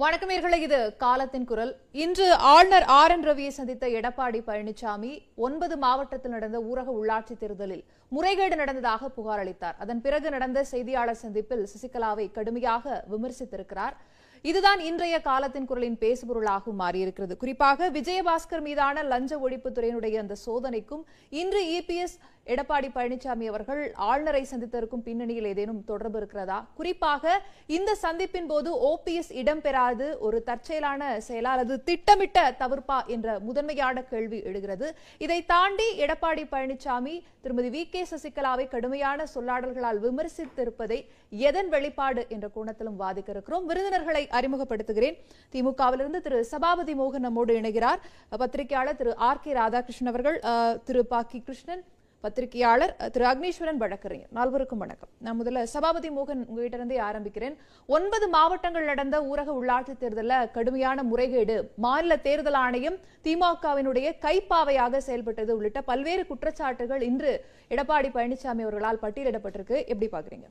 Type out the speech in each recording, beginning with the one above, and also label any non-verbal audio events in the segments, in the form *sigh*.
வணக்கம் நேயர்களே இது காலத்தின் குரல். இன்று ஆளுநர் ஆர் என் ரவியை சந்தித்த எடப்பாடி பழனிசாமி ஒன்பது மாவட்டத்தில் நடந்த ஊரக உள்ளாட்சி தேர்தலில் முறைகேடு நடந்ததாக புகார் அளித்தார். அதன் பிறகு நடந்த செய்தியாளர் சந்திப்பில் சசிகலாவை கடுமையாக விமர்சித்திருக்கிறார். இதுதான் இன்றைய காலத்தின் குரலின் பேசுபொருளாகவும் மாறியிருக்கிறது. குறிப்பாக விஜயபாஸ்கர் மீதான லஞ்ச ஒழிப்புத்துறையினுடைய அந்த சோதனைக்கும் இன்று இபிஎஸ் எடப்பாடி பழனிசாமி அவர்கள் ஆளுநரை சந்தித்திருக்கும் பின்னணியில் ஏதேனும் தொடர்பு இருக்கிறதா? குறிப்பாக இந்த சந்திப்பின் போது ஓபிஎஸ் இடம்பெறாது ஒரு தற்செயலான செயலால் அது திட்டமிட்ட தவிர்ப்பா என்ற முதன்மையான கேள்வி எழுகிறது. இதை தாண்டி எடப்பாடி பழனிசாமி திருமதி வி கே சசிகலாவை கடுமையான சொல்லாடல்களால் விமர்சித்திருப்பதை எதன் வெளிப்பாடு என்ற கோணத்திலும் வாதிக்க இருக்கிறோம் விருந்தினர்களை அறிமுகப்படுத்துகிறேன். திமுகவிலிருந்து திரு சபாபதி மோகன் நம்மோடு இணைகிறார். பத்திரிகையாளர் திரு ஆர் கே ராதாகிருஷ்ணன் அவர்கள் திரு பாக்கி கிருஷ்ணன் பத்திரிகையாளர் திரு அக்னீஸ்வரன் வழக்கறிஞர். நால்வருக்கும் வணக்கம். நான் முதல்ல சபாபதி மோகன் உங்ககிட்ட இருந்தே ஆரம்பிக்கிறேன். ஒன்பது மாவட்டங்கள் நடந்த ஊரக உள்ளாட்சி தேர்தலில் கடுமையான முறைகேடு. மாநில தேர்தல் ஆணையம் திமுகவினுடைய கைப்பாவையாக செயல்பட்டது உள்ளிட்ட பல்வேறு குற்றச்சாட்டுகள் இன்று எடப்பாடி பழனிசாமி அவர்களால் பட்டியலிடப்பட்டிருக்கு. எப்படி பாக்குறீங்க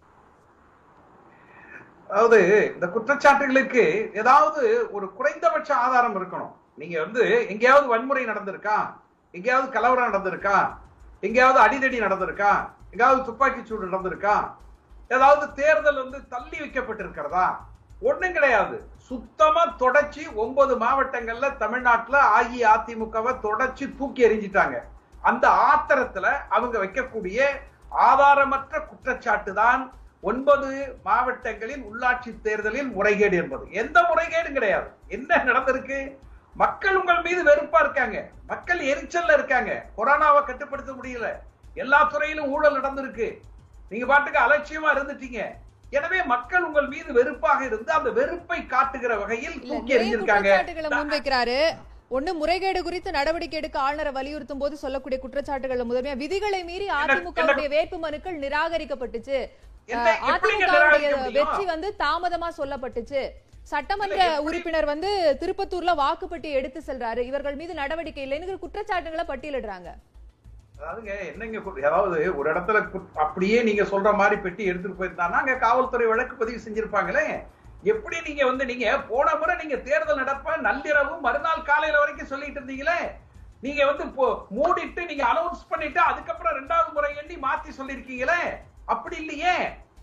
அதாவது இந்த குற்றச்சாட்டுகளுக்கு ஏதாவது ஒரு குறைந்தபட்ச ஆதாரம் இருக்கணும். நீங்க வந்து எங்கேயாவது வன்முறை நடந்திருக்கா? எங்கேயாவது கலவரம் நடந்திருக்கா? எங்கேயாவது அடிதடி நடந்திருக்கா? எங்கேயாவது துப்பாக்கி சூடு நடந்திருக்கா? ஏதாவது தேர்தல் வந்து தள்ளி வைக்கப்பட்டிருக்கிறதா? ஒண்ணும் கிடையாது. சுத்தமா தொடச்சி ஒன்பது மாவட்டங்கள்ல தமிழ்நாட்டுல அஇஅதிமுகவை தொடச்சி தூக்கி எறிஞ்சிட்டாங்க. அந்த ஆத்திரத்துல அவங்க வைக்கக்கூடிய ஆதாரமற்ற குற்றச்சாட்டு தான் ஒன்பது மாவட்டங்களில் உள்ளாட்சி தேர்தலில் முறைகேடு என்பது. எந்த முறைகேடும் கிடையாது. என்ன நடந்திருக்கு? மக்கள் உங்கள் மீது வெறுப்பா இருக்காங்க. மக்கள் எரிச்சல்ல இருக்காங்க. கொரோனாவை கட்டுப்படுத்த முடியல. எல்லா துறையிலும் ஊழல் நடந்திருக்கு. நீங்க பாட்டுக்கு அலட்சியமா இருந்துட்டீங்க. எனவே மக்கள் உங்கள் மீது வெறுப்பாக இருந்து அந்த வெறுப்பை காட்டுகிற வகையில் தூக்கி எறிஞ்சிருக்காங்க. முன்வைக்கிறாரு. ஒண்ணு முறைகேடு குறித்து நடவடிக்கை எடுக்க ஆளுநரை வலியுறுத்தும் போது சொல்லக்கூடிய குற்றச்சாட்டுகள் முதன்மையா விதிகளை மீறி அதிமுகவுடைய வேட்பு மனுக்கள் நிராகரிக்கப்பட்டுச்சு. அதிமுகவுடைய? வெற்றி வந்து தாமதமா சொல்லப்பட்டுச்சு. சட்டமன்ற உறுப்பினர் வந்து திருப்பத்தூர்ல வாக்குப்பட்டி எடுத்து செல்றாரு. இவர்கள் மீது நடவடிக்கை இல்லைன்னு குற்றச்சாட்டுகளை பட்டியலிடுறாங்க. அதாவதுங்க என்னங்க அதாவது ஒரு இடத்துல அப்படியே நீங்க சொல்ற மாதிரி பெட்டி எடுத்துட்டு போயிருந்தாங்கன்னா அங்க காவல்துறை வழக்கு பதிவு செஞ்சிருப்பாங்களே. எப்படி நீங்க வந்து நீங்க போன முறை நீங்க தேர்தல் நடப்ப நள்ளிரவு மறுநாள் காலையில வரைக்கும் சொல்லிட்டு இருந்தீங்களே? நீங்க வந்து மூடிட்டு நீங்க அனௌன்ஸ் பண்ணிட்டு அதுக்கப்புறம் ரெண்டாவது முறை எண்ணி மாத்தி சொல்லிருக்கீங்களே? அப்படி இல்லையே.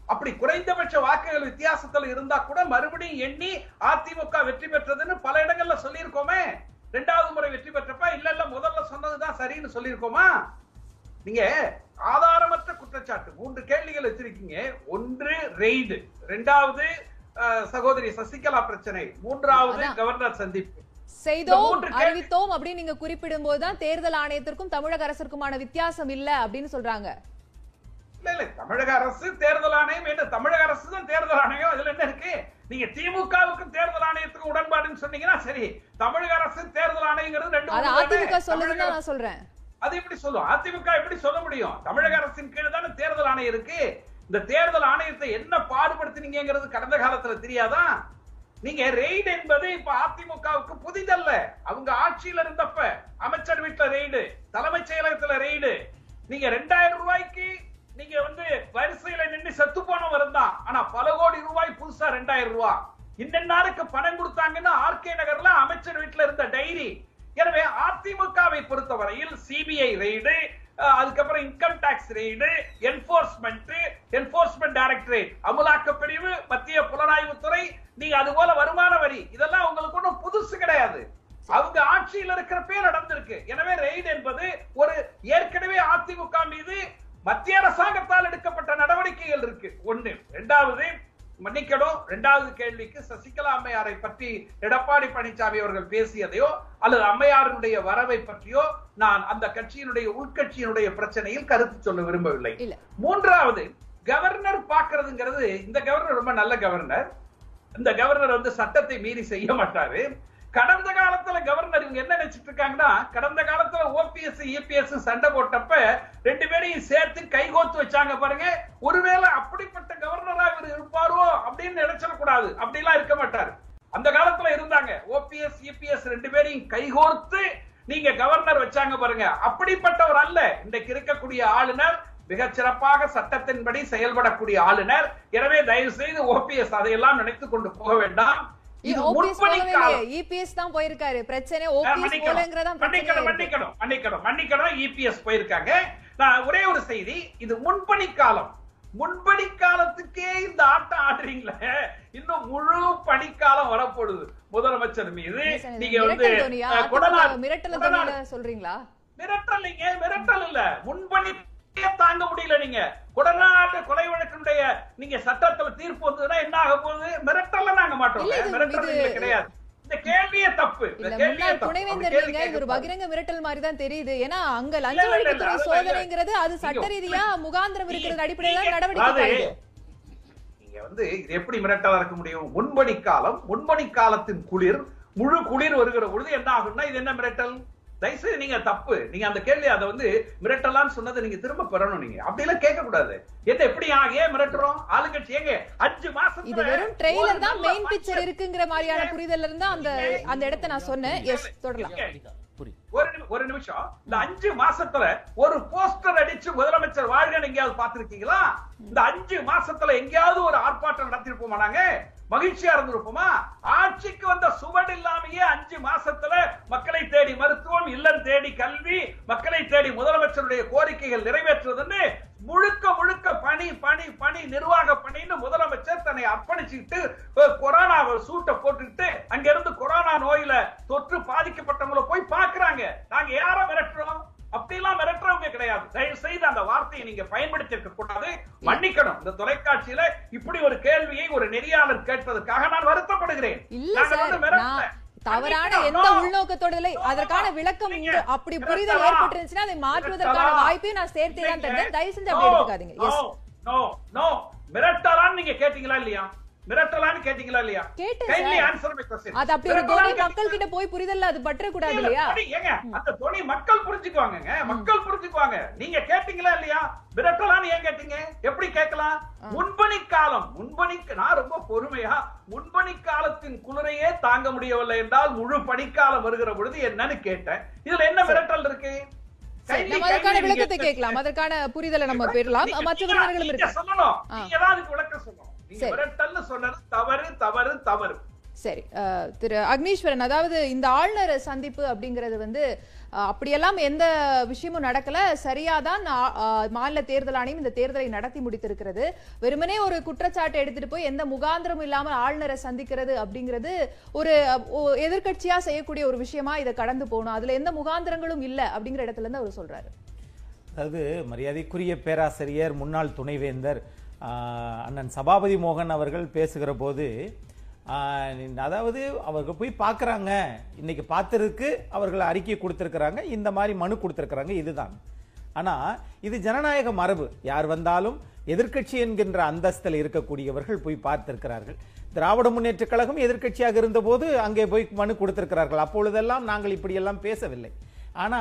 அப்படி குறைந்தபட்ச வாக்குகள் வித்தியாசத்துல இருந்தா கூட மறுபடியும் எண்ணி அதிமுக வெற்றி பெற்றதுன்னு பல இடங்கள்ல சொல்லியிருக்கோமே. ரெண்டாவது முறை வெற்றி பெற்றப்ப இல்ல இல்ல முதல்ல சொன்னதுதான் சரின்னு சொல்லியிருக்கோமா? நீங்க ஆதாரமற்ற குற்றச்சாட்டு மூன்று கேள்விகள் வச்சிருக்கீங்க. ஒன்று ரெய்டு. ரெண்டாவது சகோதரி சசிகலா பிரச்சனை. மூன்றாவது. கவர்னர் சந்திப்பு. செய்தோம் அறிவித்தோம் அப்படின்னு நீங்க குறிப்பிடும் போதுதான் தேர்தல் ஆணையத்திற்கும் தமிழக அரசிற்குமான வித்தியாசம் இல்ல அப்படின்னு சொல்றாங்க. இல்ல இல்ல தமிழக அரசு தேர்தல் ஆணையம் என்ன? தமிழக அரசு தான் தேர்தல் ஆணையம். அதுல என்ன இருக்கு? நீங்க திமுகவுக்கும் தேர்தல் ஆணையத்துக்கும் உடன்பாடுன்னு சொன்னீங்கன்னா சரி. தமிழக அரசு தேர்தல் ஆணையங்கிறது ரெண்டு? அதிமுக சொல்லுதுன்னு நான் சொல்றேன். அது எப்படி சொல்லும்? அதிமுக எப்படி சொல்ல முடியும்? தமிழக அரசின் கீழ் தானே தேர்தல் ஆணையம் இருக்கு. இந்த தேர்தல் ஆணையத்தை என்ன பாடுபடுத்தினீங்கிறது கடந்த காலத்துல தெரியாதா? நீங்க ரெய்டு என்பது இப்ப அதிமுகவுக்கு புதிதல்ல. அவங்க ஆட்சியில இருந்தப்ப அமைச்சர் வீட்டுல ரெய்டு தலைமைச் செயலகத்துல ரெய்டு. நீங்க ரெண்டாயிரம் ரூபாய்க்கு நீங்க வந்து வரிசையில நின்று செத்து போனவரும் தான் ஆனா பல கோடி ரூபாய் புதுசா ரெண்டாயிரம் ரூபாய் இந்த நாளுக்கு பணம் கொடுத்தாங்கன்னா ஆர்கே நகர்ல அமைச்சர் வீட்டுல இருந்த டைரி. எனவே அதிமுகவை பொறுத்தவரையில் சிபிஐ ரெய்டு அதுக்கப்புறம் income tax raid enforcement enforcement directorate அமலாக்க பிரிவு மத்திய புலனாய்வுத்துறை நீங்க அது போல வருமான வரி. இதெல்லாம் உங்களுக்கு ஒண்ணும் புதுசு கிடையாது. அவங்க ஆட்சியில் இருக்கிறப்பே நடந்திருக்கு. எனவே ரெய்டு என்பது ஒரு ஏற்கனவே அதிமுக மீது மத்திய அரசாங்கத்தால் எடுக்கப்பட்ட நடவடிக்கைகள் இருக்கு. ஒண்ணு இரண்டாவது மன்னிக்கணும் இரண்டாவது கேள்விக்கு சசிகலா அம்மையாரை பற்றி எடப்பாடி பழனிசாமி அவர்கள் பேசியதையோ அல்லது அம்மையாருடைய வரவை பற்றியோ நான் அந்த கட்சியினுடைய உள்கட்சியினுடைய பிரச்சனையில் கருத்து சொல்ல விரும்பவில்லை. மூன்றாவது கவர்னர் பாக்குறதுங்கிறது இந்த கவர்னர் ரொம்ப நல்ல கவர்னர். இந்த கவர்னர் வந்து சட்டத்தை மீறி செய்ய மாட்டாரு. கடந்த காலத்துல கவர்னர் இவங்க என்ன நினைச்சிட்டு இருக்காங்கன்னா கடந்த காலத்துல ஓபிஎஸ் இபிஎஸ் சண்டை போட்டப்ப ரெண்டு பேரையும் சேர்த்து கைகோத்து வச்சாங்க பாருங்க. ஒருவேளை அப்படிப்பட்ட கவர்னரா இவர் இருப்பாரோ அப்படின்னு நினைச்சிடக்கூடாது அப்படிலாம் இருக்க மாட்டாரு. அந்த காலத்துல இருந்தாங்க. ஓபிஎஸ் இபிஎஸ் ரெண்டு பேரையும் கைகோர்த்து நீங்க கவர்னர் வச்சாங்க பாருங்க. அப்படிப்பட்டவர் அல்ல. இன்றைக்கு இருக்கக்கூடிய ஆளுநர் மிகச்சிறப்பாக சட்டத்தின்படி செயல்படக்கூடிய ஆளுநர். எனவே தயவு செய்து ஓபிஎஸ் அதையெல்லாம் நினைத்துக் கொண்டு போக வேண்டாம். இது ஓபிஎஸ் போகவே முற்பணி இல்லையே காலம் இபிஎஸ் தான் போயிருக்காரு. பிரச்சனை ஆ, ஓபிஎஸ் மன்னிக்கணும். போலங்கிறதா மன்னிக்கணும் மன்னிக்கணும் மன்னிக்கணும் மன்னிக்கணும் இபிஎஸ் போயிருக்காங்க. நான் ஒரே ஒரு செய்தி. இது முன்பணி காலம் முன்பணி காலத்துக்கே இந்த ஆட்டம் ஆடுறீங்களே. இன்னும் முழு பணிக்காலம் வரப்போகுது. முதலமைச்சர் மீது நீங்க வந்து மிரட்டல் சொல்றீங்களா? மிரட்டல் நீங்க மிரட்டல் இல்ல. முன்பணி தாங்க முடியல நீங்க? கொடநாட்டு கொலை வழக்கினுடைய நீங்க சட்டத்துல தீர்ப்பு வந்ததுன்னா என்ன ஆக போகுது? மிரட்டல்ல நாங்க மாட்டோம். மிரட்டல் கிடையாது. ஒரு. பகிரங்க மிரட்டல் மாதிரி தான் தெரியுது. ஏன்னா அங்க லஞ்ச ஒழிப்புத்துறை. சோதனைங்கிறது அது சட்ட ரீதியா முகாந்திரம் இருக்கிறது அடிப்படையில நடவடிக்கை. நீங்க வந்து இது எப்படி மிரட்டலா இருக்க முடியும்? முன்பணி காலம் முன்பணி காலத்தின் குளிர் முழு குளிர் வருகிற பொழுது என்ன ஆகும்னா இது என்ன மிரட்டல்? தயவுசெய்து நீங்க தப்பு. நீங்க அந்த கேள்வி அதை வந்து மிரட்டலான்னு சொன்னதை நீங்க திரும்ப பெறணும் நீங்க. அப்படி எல்லாம் கேட்க கூடாது என்ன எப்படி ஆ- ஏன் மிரட்டுறோம்? ஆளுங்கட்சி ஏங்க அஞ்சு மாசம் இது வெறும் ட்ரெய்லர் தான் மெயின் பிக்சர் இருக்குங்கிற மாதிரியான புரிதல்ல இருந்தா அந்த அந்த இடத்தை நான் சொன்னேன். எஸ் தொடரலாம். ஒரு ஒரு நிமிஷம். இந்த அஞ்சு மாசத்துல ஒரு போஸ்டர் அடிச்சு முதலமைச்சர் வாழ்க எங்கேயாவது பாத்திருக்கீங்களா இந்த அஞ்சு மாசத்துல எங்கேயாவது ஒரு ஆர்ப்பாட்டம் நடத்திருப்போமா நாங்க? மகிழ்ச்சியா இருந்திருப்போமா? ஆட்சிக்கு வந்த சுவடு இல்லாமையே அஞ்சு மாசத்துல மக்களை தேடி மருத்துவம் இல்லம் தேடி கல்வி மக்களை தேடி முதலமைச்சருடைய கோரிக்கைகள் நிறைவேற்றுவதுன்னு முழுக்க முழுக்க பணி பணி பணி நிர்வாக பணின்னு முதலமைச்சர் தன்னை அர்ப்பணிச்சுக்கிட்டு கொரோனா சூட்டை போட்டுக்கிட்டு அங்க இருந்து கொரோனா நோயில தொற்று பாதிக்கப்பட்டவங்களை போய் பாக்குறாங்க நாங்க யார மிரட்டுறோம்? அப்படிலாம் மிரட்டுறவங்க கிடையாது. தயவு செய்து அந்த வார்த்தையை நீங்க பயன்படுத்தி இருக்க கூடாது. மன்னிக்கணும். இந்த தொலைக்காட்சியில இப்படி ஒரு கேள்வியை ஒரு நெறியாளர் கேட்பதற்காக நான் வருத்தப்படுகிறேன். தவறான. எந்த. உள்நோக்கத்தோட இல்லை அதற்கான விளக்கம் அப்படி புரிதல் ஏற்பட்டுருந்துச்சுன்னா அதை மாற்றுவதற்கான வாய்ப்பையும் நான் சேர்த்தே தான் தந்தேன் தயவு செஞ்சு அப்படி எடுத்துக்காதீங்க. மிரட்டலான்னு நீங்க கேட்டீங்களா இல்லையா? மிரட்டலான்னு கேட்டீங்களா இல்லையா. அது அப்படி ஒரு தோனி மக்கள் கிட்ட போய் புரிதல்ல அது பற்ற கூடாது இல்லையா? ஏங்க, அந்த துணி மக்கள் புரிஞ்சுக்குவாங்கங்க. மக்கள் புரிஞ்சுக்குவாங்க. நீங்க கேட்டீங்களா இல்லையா? மிரட்டலான்னு ஏன் கேட்டீங்க? எப்படி கேட்கலாம்? முன்பணி காலம் முன்பணி நான் ரொம்ப பொறுமையா முன்பணி காலத்தின் குளிரையே தாங்க முடியவில்லை என்றால் முழு பனிக்காலம் வருகிற பொழுது என்னன்னு கேட்டேன். இதுல என்ன மிரட்டல் இருக்கு? நம்ம அதற்கான விளக்கத்தை கேட்கலாம். அதற்கான புரிதலை நம்ம பெறலாம். மற்ற விவரங்களும் இருக்கு. சொல்லணும். நீங்க தான் அதுக்கு விளக்கம் சொல்லணும். தவறு தவறு தவறு. சரி திரு அக்னீஸ்வரன் அதாவது இந்த ஆளுநர் சந்திப்பு அப்படிங்கிறது வந்து அப்படியெல்லாம் எந்த விஷயமும் நடக்கல. சரியாதான் மாநில தேர்தல் ஆணையம் இந்த தேர்தலை நடத்தி முடித்திருக்கிறது. வெறுமனே ஒரு குற்றச்சாட்டை எடுத்துட்டு போய் எந்த முகாந்திரமும் இல்லாமல் ஆளுநரை சந்திக்கிறது அப்படிங்கிறது ஒரு எதிர்க்கட்சியா செய்யக்கூடிய ஒரு விஷயமா இதை கடந்து போகணும். அதுல எந்த முகாந்திரங்களும் இல்ல அப்படிங்கிற இடத்துல இருந்து அவர் சொல்றாரு. அதாவது மரியாதைக்குரிய பேராசிரியர் முன்னாள் துணைவேந்தர் அண்ணன் சபாபதி மோகன் அவர்கள் பேசுகிற போது அதாவது அவர்கள் போய் பார்க்குறாங்க. இன்றைக்கி பார்த்ததுக்கு அவர்கள் அறிக்கை கொடுத்துருக்குறாங்க. இந்த மாதிரி மனு கொடுத்துருக்குறாங்க. இதுதான். ஆனால் இது ஜனநாயக மரபு. யார் வந்தாலும் எதிர்க்கட்சி என்கின்ற அந்தஸ்தில் இருக்கக்கூடியவர்கள் போய் பார்த்திருக்கிறார்கள். திராவிட முன்னேற்ற கழகம் எதிர்க்கட்சியாக இருந்தபோது அங்கே போய் மனு கொடுத்திருக்கிறார்கள். அப்பொழுதெல்லாம் நாங்கள் இப்படியெல்லாம் பேசவில்லை. ஆனா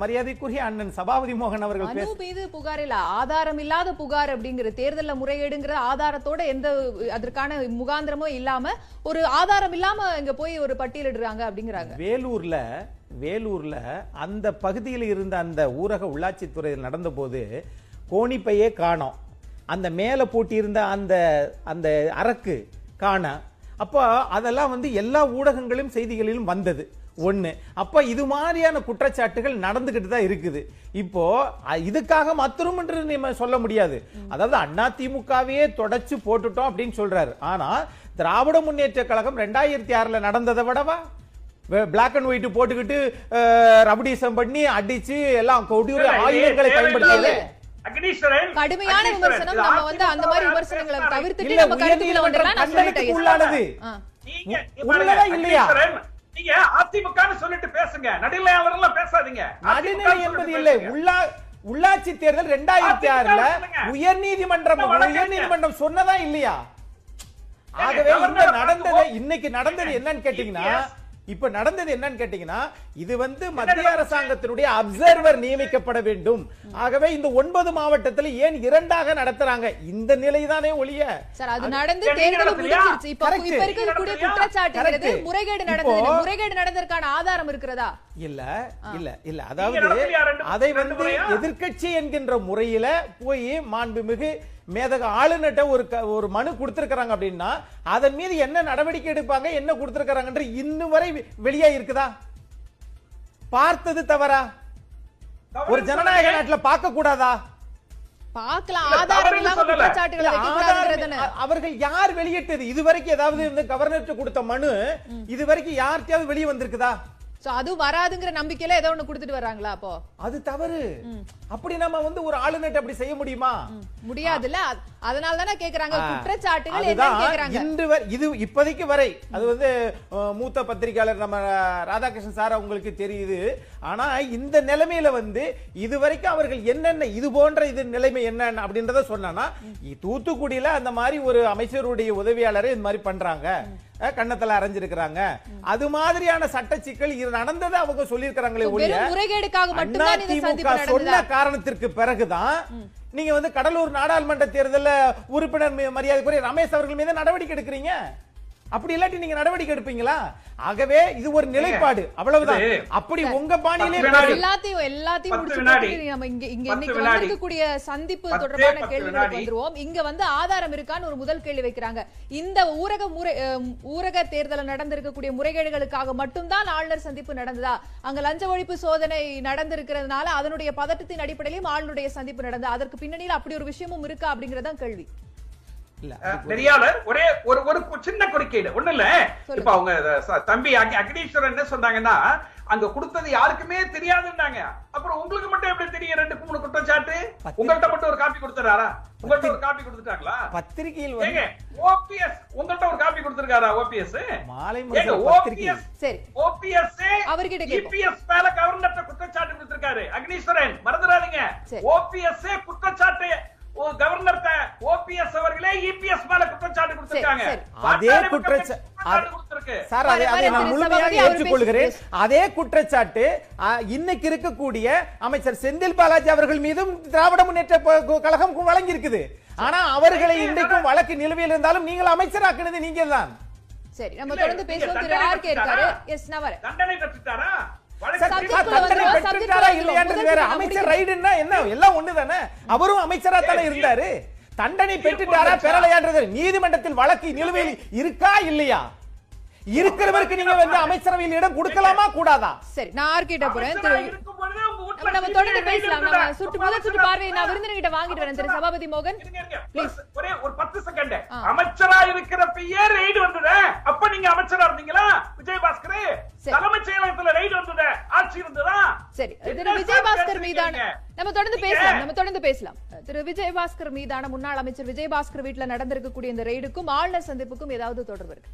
மரியாதைக்குரிய அண்ணன் சபாபதி மோகன் அவர்கள் மீது புகார் இல்ல ஆதாரம் இல்லாத புகார் அப்படிங்கிற தேர்தல்ல முறைகேடுங்கிற ஆதாரத்தோட எந்த அதற்கான முகாந்திரமும் இல்லாம ஒரு ஆதாரம் இல்லாம இங்க போய் ஒரு பட்டியலிடுறாங்க அப்படிங்கிறாங்க. வேலூர்ல வேலூர்ல அந்த பகுதியில் இருந்த அந்த ஊரக உள்ளாட்சித்துறையில் நடந்தபோது கோணிப்பையே காணோம். அந்த மேலே பூட்டியிருந்த அந்த அந்த அரக்கு காண அப்போ அதெல்லாம் வந்து எல்லா ஊடகங்களும் செய்திகளிலும் வந்தது. ஒண்ணு. அப்ப இது மாதிரியான குற்றச்சாட்டுகள் நடந்துகிட்டு தான் இருக்குது. இப்போ இதுக்காக மத்தரும் என்று நம்ம சொல்ல முடியாது. அதாவது அண்ணா திமுகவையே தொடச்சு போட்டுட்டோம் அப்படின்னு சொல்றாரு. ஆனா திராவிட முன்னேற்ற கழகம் ரெண்டாயிரத்தி ஆறுல நடந்ததை விடவா? பிளாக் அண்ட் ஒயிட் போட்டுக்கிட்டு அஹ், ரபடிசம் பண்ணி அடிச்சு எல்லாம் இது ஆயுதங்களை பயன்படுத்தியது. கடுமையான விமர்சனம் நம்ம வந்து அந்த மாதிரி விமர்சனங்களை. தவிர்த்துட்டு இல்ல, நம்ம கருத்துக்குள்ள உயர்நீதிமன்றம் வந்துடலாம் நான் சொல்லிட்டேன். உள்ளானது. உள்ளதா இல்லையா? நீங்க அதிமுகன்னு சொல்லிட்டு பேசுங்க. நடுநிலையாளர்கள் பேசாதீங்க. நடுநிலை என்பது இல்லை. உள்ளா உள்ளாட்சி தேர்தல் ரெண்டாயிரத்தி ஆறுல. உயர் நீதிமன்றம் உயர் நீதிமன்றம் சொன்னதா இல்லையா? ஆகவே இந்த நடந்தது இன்னைக்கு நடந்தது என்னன்னு கேட்டீங்கன்னா இப்ப நடந்தது என்னன்னு கேட்டீங்கன்னா இது வந்து மத்திய அரசாங்கத்தினுடைய அப்சர்வர் நியமிக்கப்பட வேண்டும். ஆகவே இந்த ஒன்பது மாவட்டத்துல ஏன் இரண்டாக நடத்துறாங்க? இந்த நிலைதானே ஒழிய. சார் அது நடந்து தேர்தல்? முடிஞ்சிருச்சு. இப்ப இருக்கக்கூடிய Correct. முறைகேடு நடந்தது முறைகேடு நடந்ததற்கான ஆதாரம் இருக்கிறதா? இல்ல இல்ல இல்ல. அதாவது அதை வந்து முறையா? எதிர்க்கட்சி என்கின்ற முறையில போய் மாண்புமிகு மேதக ஆளுநர்கிட்ட ஒரு ஒரு மனு கொடுத்திருக்காங்க அப்படின்னா அதன் மீது என்ன நடவடிக்கை எடுப்பாங்க என்ன கொடுத்திருக்காங்கன்ற இன்னும் வரை வெளியா இருக்குதா? பார்த்தது தவறா? ஒரு ஜனநாயக நாட்டுல பார்க்க கூடாதா அவர்கள் யார் வெளியிட்டது? இதுவரைக்கும் ஏதாவது இந்த கவர்னர்கிட்ட கொடுத்த மனு இதுவரைக்கும் யார்கிட்டயாவது வெளியே வந்திருக்குதா? சோ அது வராதுங்கிற நம்பிக்கையில ஏதோ ஒண்ணு கொடுத்துட்டு வர்றாங்களா அப்போ? அது தவறு. அப்படி நம்ம வந்து ஒரு ஆளுநர்கிட்ட அப்படி செய்ய முடியுமா? முடியாதுல்ல. அதனால தானே கேக்குறாங்க. குற்றச்சாட்டுகள் என்னன்னு கேக்குறாங்க. இன்று இது இப்போதைக்கு வரை. அது வந்து மூத்த பத்திரிகையாளர் நம்ம ராதாகிருஷ்ணன் சார் உங்களுக்கு தெரியுது. ஆனா இந்த நிலைமையில வந்து இதுவரைக்கும் அவர்கள் என்னென்ன இது போன்ற இது நிலைமை என்ன அப்படின்றத சொன்னா தூத்துக்குடியில அந்த மாதிரி ஒரு அமைச்சருடைய உதவியாளரை இந்த மாதிரி பண்றாங்க. அஹ், கன்னத்துல அரைஞ்சிருக்கிறாங்க. அது மாதிரியான சட்ட சிக்கல் இது நடந்ததை அவங்க சொல்லியிருக்கிறாங்களே ஒழிய அதிமுக சொன்ன காரணத்திற்கு பிறகுதான் நீங்க வந்து கடலூர் நாடாளுமன்ற தேர்தல்ல உறுப்பினர் மரியாதைக்குரிய ரமேஷ் அவர்கள் மீது நடவடிக்கை எடுக்கிறீங்க. அப்படி இல்லாட்டி நீங்க நடவடிக்கை எடுப்பீங்களா? ஆகவே இது ஒரு நிலைப்பாடு. அவ்வளவுதான். அப்படி உங்க பாணியிலே. எல்லாத்தையும் எல்லாத்தையும் முடிச்சு நம்ம இங்க இங்க இன்னைக்கு. வந்திருக்கக்கூடிய சந்திப்பு தொடர்பான கேள்விகளுக்கு. வந்துருவோம். இங்க வந்து ஆதாரம் இருக்கான்னு ஒரு முதல் கேள்வி வைக்கிறாங்க. இந்த ஊரக முறை ஊரக தேர்தலில் நடந்திருக்கக்கூடிய முறைகேடுகளுக்காக மட்டும்தான் ஆளுநர் சந்திப்பு நடந்ததா? அங்க லஞ்ச ஒழிப்பு சோதனை நடந்திருக்கிறதுனால அதனுடைய பதட்டத்தின் அடிப்படையிலும் ஆளுநருடைய சந்திப்பு நடந்தது. அதற்கு பின்னணியில் அப்படி ஒரு விஷயமும் இருக்கா அப்படிங்கறதான் கேள்வி. நெறியாளர் ஒரே ஒரு ஒரு சின்ன குறுக்கீடு ஒண்ணு இல்ல. இப்ப அவங்க தம்பி அக்- அக்னீஸ்வரன் என்ன சொன்னாங்கன்னா அங்க கொடுத்தது யாருக்குமே தெரியாதுன்னாங்க. அப்புறம் உங்களுக்கு மட்டும் எப்படி தெரியும் ரெண்டு மூணு குற்றச்சாட்டு? உங்கள்ட்ட மட்டும் ஒரு காப்பி கொடுத்துறாரா உங்கள்ட்ட ஒரு காப்பி கொடுத்துட்டாங்களா? பத்திரிகையில் ஏங்க ஓபிஎஸ் உங்கள்ட்ட ஒரு காப்பி கொடுத்திருக்காரா ஓபிஎஸ்? மாலை ஏங்க ஓபிஎஸ் சரி. ஓபிஎஸ் அவர்கிட்ட. இபிஎஸ் மேல கவர்னர்ட்ட குற்றச்சாட்டு கொடுத்திருக்காரு அக்னீஸ்வரன். மறந்துடாதீங்க. ஓபிஎஸ் குற்றச்சாட்டு. கவர்னர்ட்ட ஓபிஎஸ் இபிஎஸ் மேல குற்றச்சாட்டு கொடுத்திருக்காங்க. சரி. அதே வாக்காளர் குற்றச்சா- குற்றச்சாட்டு கொடுத்திருக்கு. சார் அதை அதை நான் திரு முழுமையாக சபாபதி அவர் ஏற்றுக்கொள்கிறேன். பேச- அதே குற்றச்சாட்டு ஆ, இன்னைக்கு இருக்கக்கூடிய அமைச்சர் செந்தில் பாலாஜி அவர்கள் மீதும் திராவிட முன்னேற்ற கழகம் வழங்கி இருக்குது ஆனா அவர்களை இன்றைக்கும் வழக்கு நிலுவையில் இருந்தாலும் நீங்கள் அமைச்சராக்குனது நீங்க தான் சரி நம்ம தொடர்ந்து பேசுவோம். திரு தண்டனை ஆர்கே இருக்காரு? எஸ் நான் வரேன். தண்டனை பெற்றுட்டாரா. அமைச்சர் ரைடுன்னா என்ன? எல்லாம் ஒண்ணுதானே? அவரும் அமைச்சரா தானே இருந்தாரு. தண்டனை பெற்றுட்டாரா பெறலையான்றது நீதிமன்றத்தில் வழக்கு நிலுவையில் இருக்கா இல்லையா? இருக்கிறவருக்கு நீங்க வந்து அமைச்சரவையில் இடம் கொடுக்கலாமா கூடாதா? சரி நான் ஆர்கிட்ட போறேன். நம்ம நம்ம CBI தொடர்ந்து raid பேசலாம். இருந்ததா? நம்ம சுற்று முதல் சுற்று பார்வையை நான் விருந்தினர்கிட்ட வாங்கிட்டு வரேன். திரு சபாபதி மோகன் இருங்க, இருங்க. Please. ஒரே ஒரு பத்து செகண்ட் ஆ. அமைச்சரா இருக்கிறப்பயே ரெய்டு வந்தது. அப்ப நீங்க அமைச்சரா இருந்தீங்களா? விஜயபாஸ்கர்? சரி. தலைமைச் செயலகத்துல ரெய்டு வந்தது. ஆட்சி இருந்ததா? சரி. என்ன திரு சார் விஜயபாஸ்கர் பேசுறீங்க? மீதான நம்ம தொடர்ந்து பேசலாம். நம்ம தொடர்ந்து பேசலாம். திரு விஜயபாஸ்கர் மீதான முன்னாள் அமைச்சர் விஜயபாஸ்கர் வீட்டுல நடந்திருக்கக்கூடிய இந்த ரெய்டுக்கும் ஆளுநர் சந்திப்புக்கும் ஏதாவது தொடர்பு இருக்கு?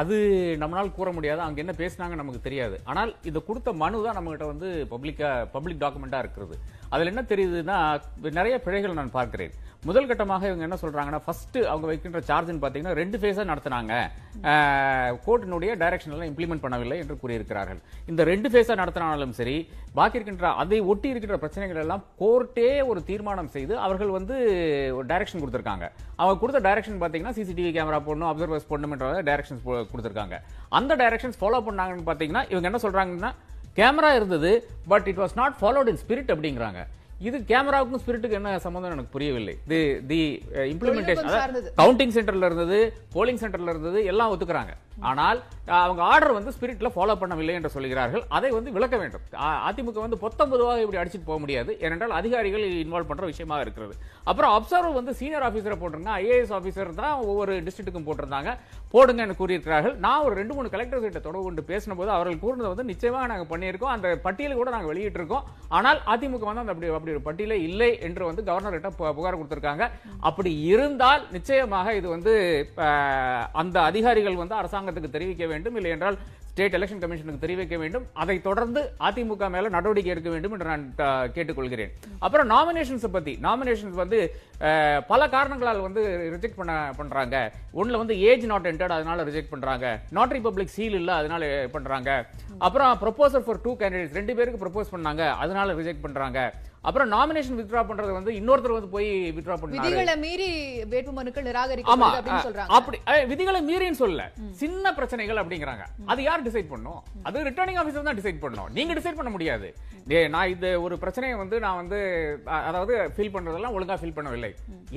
அது நம்மளால் கூற முடியாது. அங்கே என்ன பேசினாங்க நமக்கு தெரியாது. ஆனால் இது கொடுத்த மனு தான் நம்மகிட்ட வந்து பப்ளிக்கா பப்ளிக் டாக்குமெண்ட்டாக இருக்கிறது. அதில் என்ன தெரியுதுன்னா நிறைய பிழைகள் நான் பார்க்கிறேன். முதல் கட்டமாக இவங்க என்ன சொல்றாங்கன்னா ஃபர்ஸ்ட் அவங்க வைக்கின்ற சார்ஜ்னு பார்த்தீங்கன்னா ரெண்டு ஃபேஸாக நடத்தினாங்க. கோர்ட்டினுடைய டைரக்ஷன்லாம் இம்ப்ளிமெண்ட் பண்ணவில்லை என்று கூறியிருக்கிறார்கள். இந்த ரெண்டு ஃபேஸாக நடத்தினாலும் சரி பாக்கி இருக்கின்ற அதை ஒட்டி இருக்கின்ற பிரச்சனைகள் எல்லாம் கோர்ட்டே ஒரு தீர்மானம் செய்து அவர்கள் வந்து ஒரு டைரக்ஷன் கொடுத்துருக்காங்க. அவங்க கொடுத்த டைரக்ஷன் பார்த்தீங்கன்னா சிசிடிவி கேமரா போடணும் அப்சர்வர்ஸ் போடணும்ன்ற டைரக்ஷன்ஸ் கொடுத்துருக்காங்க. அந்த டைரக்ஷன்ஸ் ஃபாலோ பண்ணாங்கன்னு பார்த்தீங்கன்னா இவங்க என்ன சொல்றாங்கன்னா கேமரா இருந்தது but it was not followed in spirit அப்படிங்கிறாங்க. இது கேமராவுக்கும் ஸ்பிரிட்டுக்கு என்ன சம்பந்தம் எனக்கு புரியவில்லை தி தி இம்ப்ளிமெண்டேஷன். கவுண்டிங் சென்டர்ல இருந்தது போலிங் சென்டர்ல இருந்தது எல்லாம் ஒத்துக்கிறாங்க ஆனால் அவங்க ஆர்டர் வந்து ஸ்பிரிட்ல ஃபாலோ பண்ணவில்லை என்று சொல்கிறார்கள். அதை வந்து விளக்க வேண்டும். அதிமுக வந்து பொத்தம் பொதுவாக இப்படி அடிச்சிட்டு போக முடியாது. ஏனென்றால் அதிகாரிகள் இன்வால்வ் பண்ற விஷயமாக இருக்கிறது. அப்புறம் அப்சர்வர் வந்து சீனியர் ஆபீசரை போட்டிருங்க ஐஏஎஸ் ஆபீசர் தான் ஒவ்வொரு டிஸ்ட்ரிக்ட்டுக்கும் போட்டிருந்தாங்க. போடுங்கன்னு கூறியிருக்கிறார்கள். நான் ஒரு ரெண்டு மூணு கலெக்டர் கிட்ட தொடர்பு கொண்டு பேசின போது அவர்கள் கூறினது வந்து நிச்சயமாக நாங்கள் பண்ணியிருக்கோம். அந்த பட்டியலை கூட நாங்கள் வெளியிட்டிருக்கோம். ஆனால் அதிமுக வந்து அந்த அப்படி அப்படி ஒரு பட்டியலே இல்லை என்று வந்து கவர்னர் கிட்ட புகார் கொடுத்திருக்காங்க. அப்படி இருந்தால் நிச்சயமாக இது வந்து அந்த அதிகாரிகள் வந்து அரசாங்கத்துக்கு தெரிவிக்க வேண்டும். இல்லை என்றால் ஸ்டேட் எலெக்ஷன் கமிஷனுக்கு தெரிவிக்க வேண்டும். அதை தொடர்ந்து அதிமுக மேல நடவடிக்கை எடுக்க வேண்டும் என்று நான் கேட்டுக்கொள்கிறேன். அப்புறம் நாமினேஷன்ஸ் பத்தி. நாமினேஷன்ஸ் வந்து பல காரணங்களால் வந்து ரிஜெக்ட் பண்ண பண்றாங்க. ஒண்ணுல வந்து ஏஜ் நாட் என்டர்ட் அதனால ரிஜெக்ட் பண்றாங்க. நாட் ரிபப்ளிக் சீல் இல்ல அதனால பண்றாங்க. அப்புறம் ப்ரொபோசல் ஃபார் டூ கேண்டிடேட்ஸ் ரெண்டு பேருக்கு ப்ரொபோஸ் பண்ணாங்க அதனால ரிஜெக்ட் பண்றாங்க. அப்புறம் நாமினேஷன் வித்ட்ரா பண்றது வந்து இன்னொருத்தர் வந்து போய் வித்ட்ரா பண்ணாரு. விதிகளை மீறி வேட்புமனுக்கள் ஆமா நிராகரிக்கப்படுது அப்படின்னு சொல்றாங்க. அப்படி விதிகளை மீறின்னு சொல்லல. சின்ன பிரச்சனைகள் அப்படிங்கறாங்க. அது யார் டிசைட் பண்ணும்? அது ரிட்டர்னிங் ஆபீசர் தான் டிசைட் பண்ணணும் நீங்க டிசைட் பண்ண முடியாது. டேய், நான் இது ஒரு பிரச்சனையை வந்து நான் வந்து அதாவது ஃபீல் பண்றதெல்லாம் ஒழுங்கா ஃபீல் பண்ணவில்லை.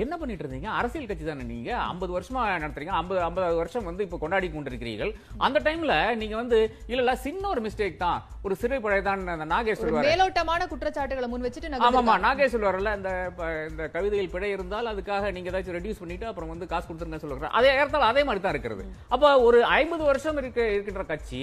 என்ன பண்ணிட்டு இருந்தீங்க? அரசியல் கட்சி தானே நீங்க? 50 வருஷமா நடத்துறீங்க. 50 50 வருஷம் வந்து இப்ப கொண்டாடி கொண்டிருக்கிறீர்கள். அந்த டைம்ல நீங்க வந்து இல்ல சின்ன ஒரு மிஸ்டேக் தான். ஒரு சிறு பிழை தான் நாகேஷ் மேலோட்டமான குற்றச்சாட்டுகளை முன் வச்சுட்டு ஆமாமா நாகே சொல்லுவார்ல இந்த இந்த கவிதையில் பிழை இருந்தால் அதுக்காக நீங்க ஏதாச்சும் ரெடியூஸ் பண்ணிட்டு அப்புறம் வந்து காசு கொடுத்துருங்க சொல்லுறாங்க அதே ஏறத்தால் அதே மாதிரி தான் இருக்கிறது. அப்ப ஒரு ஐம்பது வருஷம் இருக்க இருக்கின்ற கட்சி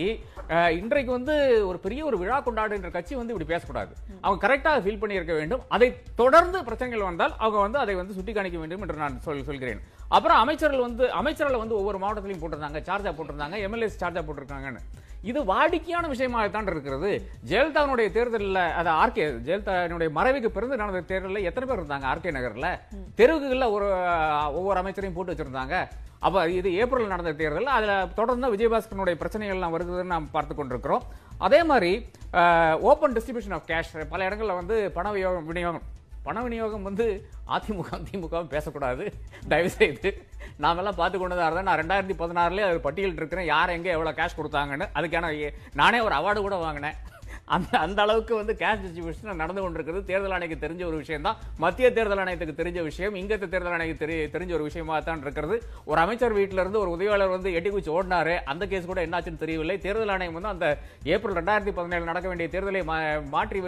அஹ், இன்றைக்கு வந்து ஒரு பெரிய ஒரு விழா கொண்டாடுகின்ற கட்சி வந்து இப்படி பேசக்கூடாது. அவங்க கரெக்டாக ஃபீல் பண்ணி இருக்க வேண்டும். அதை தொடர்ந்து பிரச்சனைகள் வந்தால் அவங்க வந்து அதை வந்து சுட்டி காணிக்க வேண்டும் என்று நான் சொல் சொல்கிறேன். அப்புறம் அமைச்சர்கள் வந்து அமைச்சர்கள் வந்து ஒவ்வொரு மாவட்டத்திலையும் போட்டிருந்தாங்க சார்ஜா போட்டிருந்தாங்க எம்எல்ஏஸ் சார்ஜா போட்டிருக்காங்கன்னு. இது வாடிக்கையான விஷயமாகத்தான் இருக்கிறது. ஜெயலலிதாவுடைய தேர்தலில் அது ஆர்கே ஜெயலலிதாவுடைய மறைவுக்கு பிறந்து நடந்த தேர்தலில் எத்தனை பேர் இருந்தாங்க ஆர்கே நகர்ல? தெருவுகள்ல ஒரு ஒவ்வொரு அமைச்சரையும் போட்டு வச்சிருந்தாங்க. அப்ப இது ஏப்ரல் நடந்த தேர்தல் அதுல தொடர்ந்து விஜயபாஸ்கரனுடைய பிரச்சனைகள் எல்லாம் வருதுன்னு நாம் பார்த்து கொண்டிருக்கிறோம். அதே மாதிரி ஓப்பன் டிஸ்ட்ரிபியூஷன் ஆஃப் கேஷ் பல இடங்கள்ல வந்து பண விநியோகம் பண விநியோகம் வந்து அதிமுக திமுக பேசக்கூடாது. தயவுசெய்து நாமெல்லாம் பார்த்து கொண்டதாக தான் நான் ரெண்டாயிரத்தி பதினாறுலேயே அது பட்டியல் இருக்கிறேன். யார் எங்கே எவ்வளோ கேஷ் கொடுத்தாங்கன்னு. அதுக்கான நானே ஒரு அவார்டு கூட வாங்கினேன். அந்த அந்த அளவுக்கு வந்து கேஷ் டிஸ்ட்ரிபியூஷன் நடந்து கொண்டிருக்கிறது தேர்தல் ஆணையக்கு தெரிஞ்ச ஒரு விஷயம் தான். மத்திய தேர்தல் ஆணையத்துக்கு தெரிஞ்ச விஷயம் இங்கத்த தேர்தல் ஆணையத்துக்கு தெரிய தெரிஞ்ச ஒரு விஷயமா தான் இருக்கிறது. ஒரு அமைச்சர் வீட்டில இருந்து ஒரு உதவியாளர் வந்து எட்டி குச்சி ஓடினாரு. அந்த கேஸ் கூட என்னாச்சுன்னு தெரியவில்லை. தேர்தல் ஆணையம் வந்து அந்த ஏப்ரல் ரெண்டாயிரத்தி பதினேழு நடக்க வேண்டிய தேர்தலை மா- மாற்றி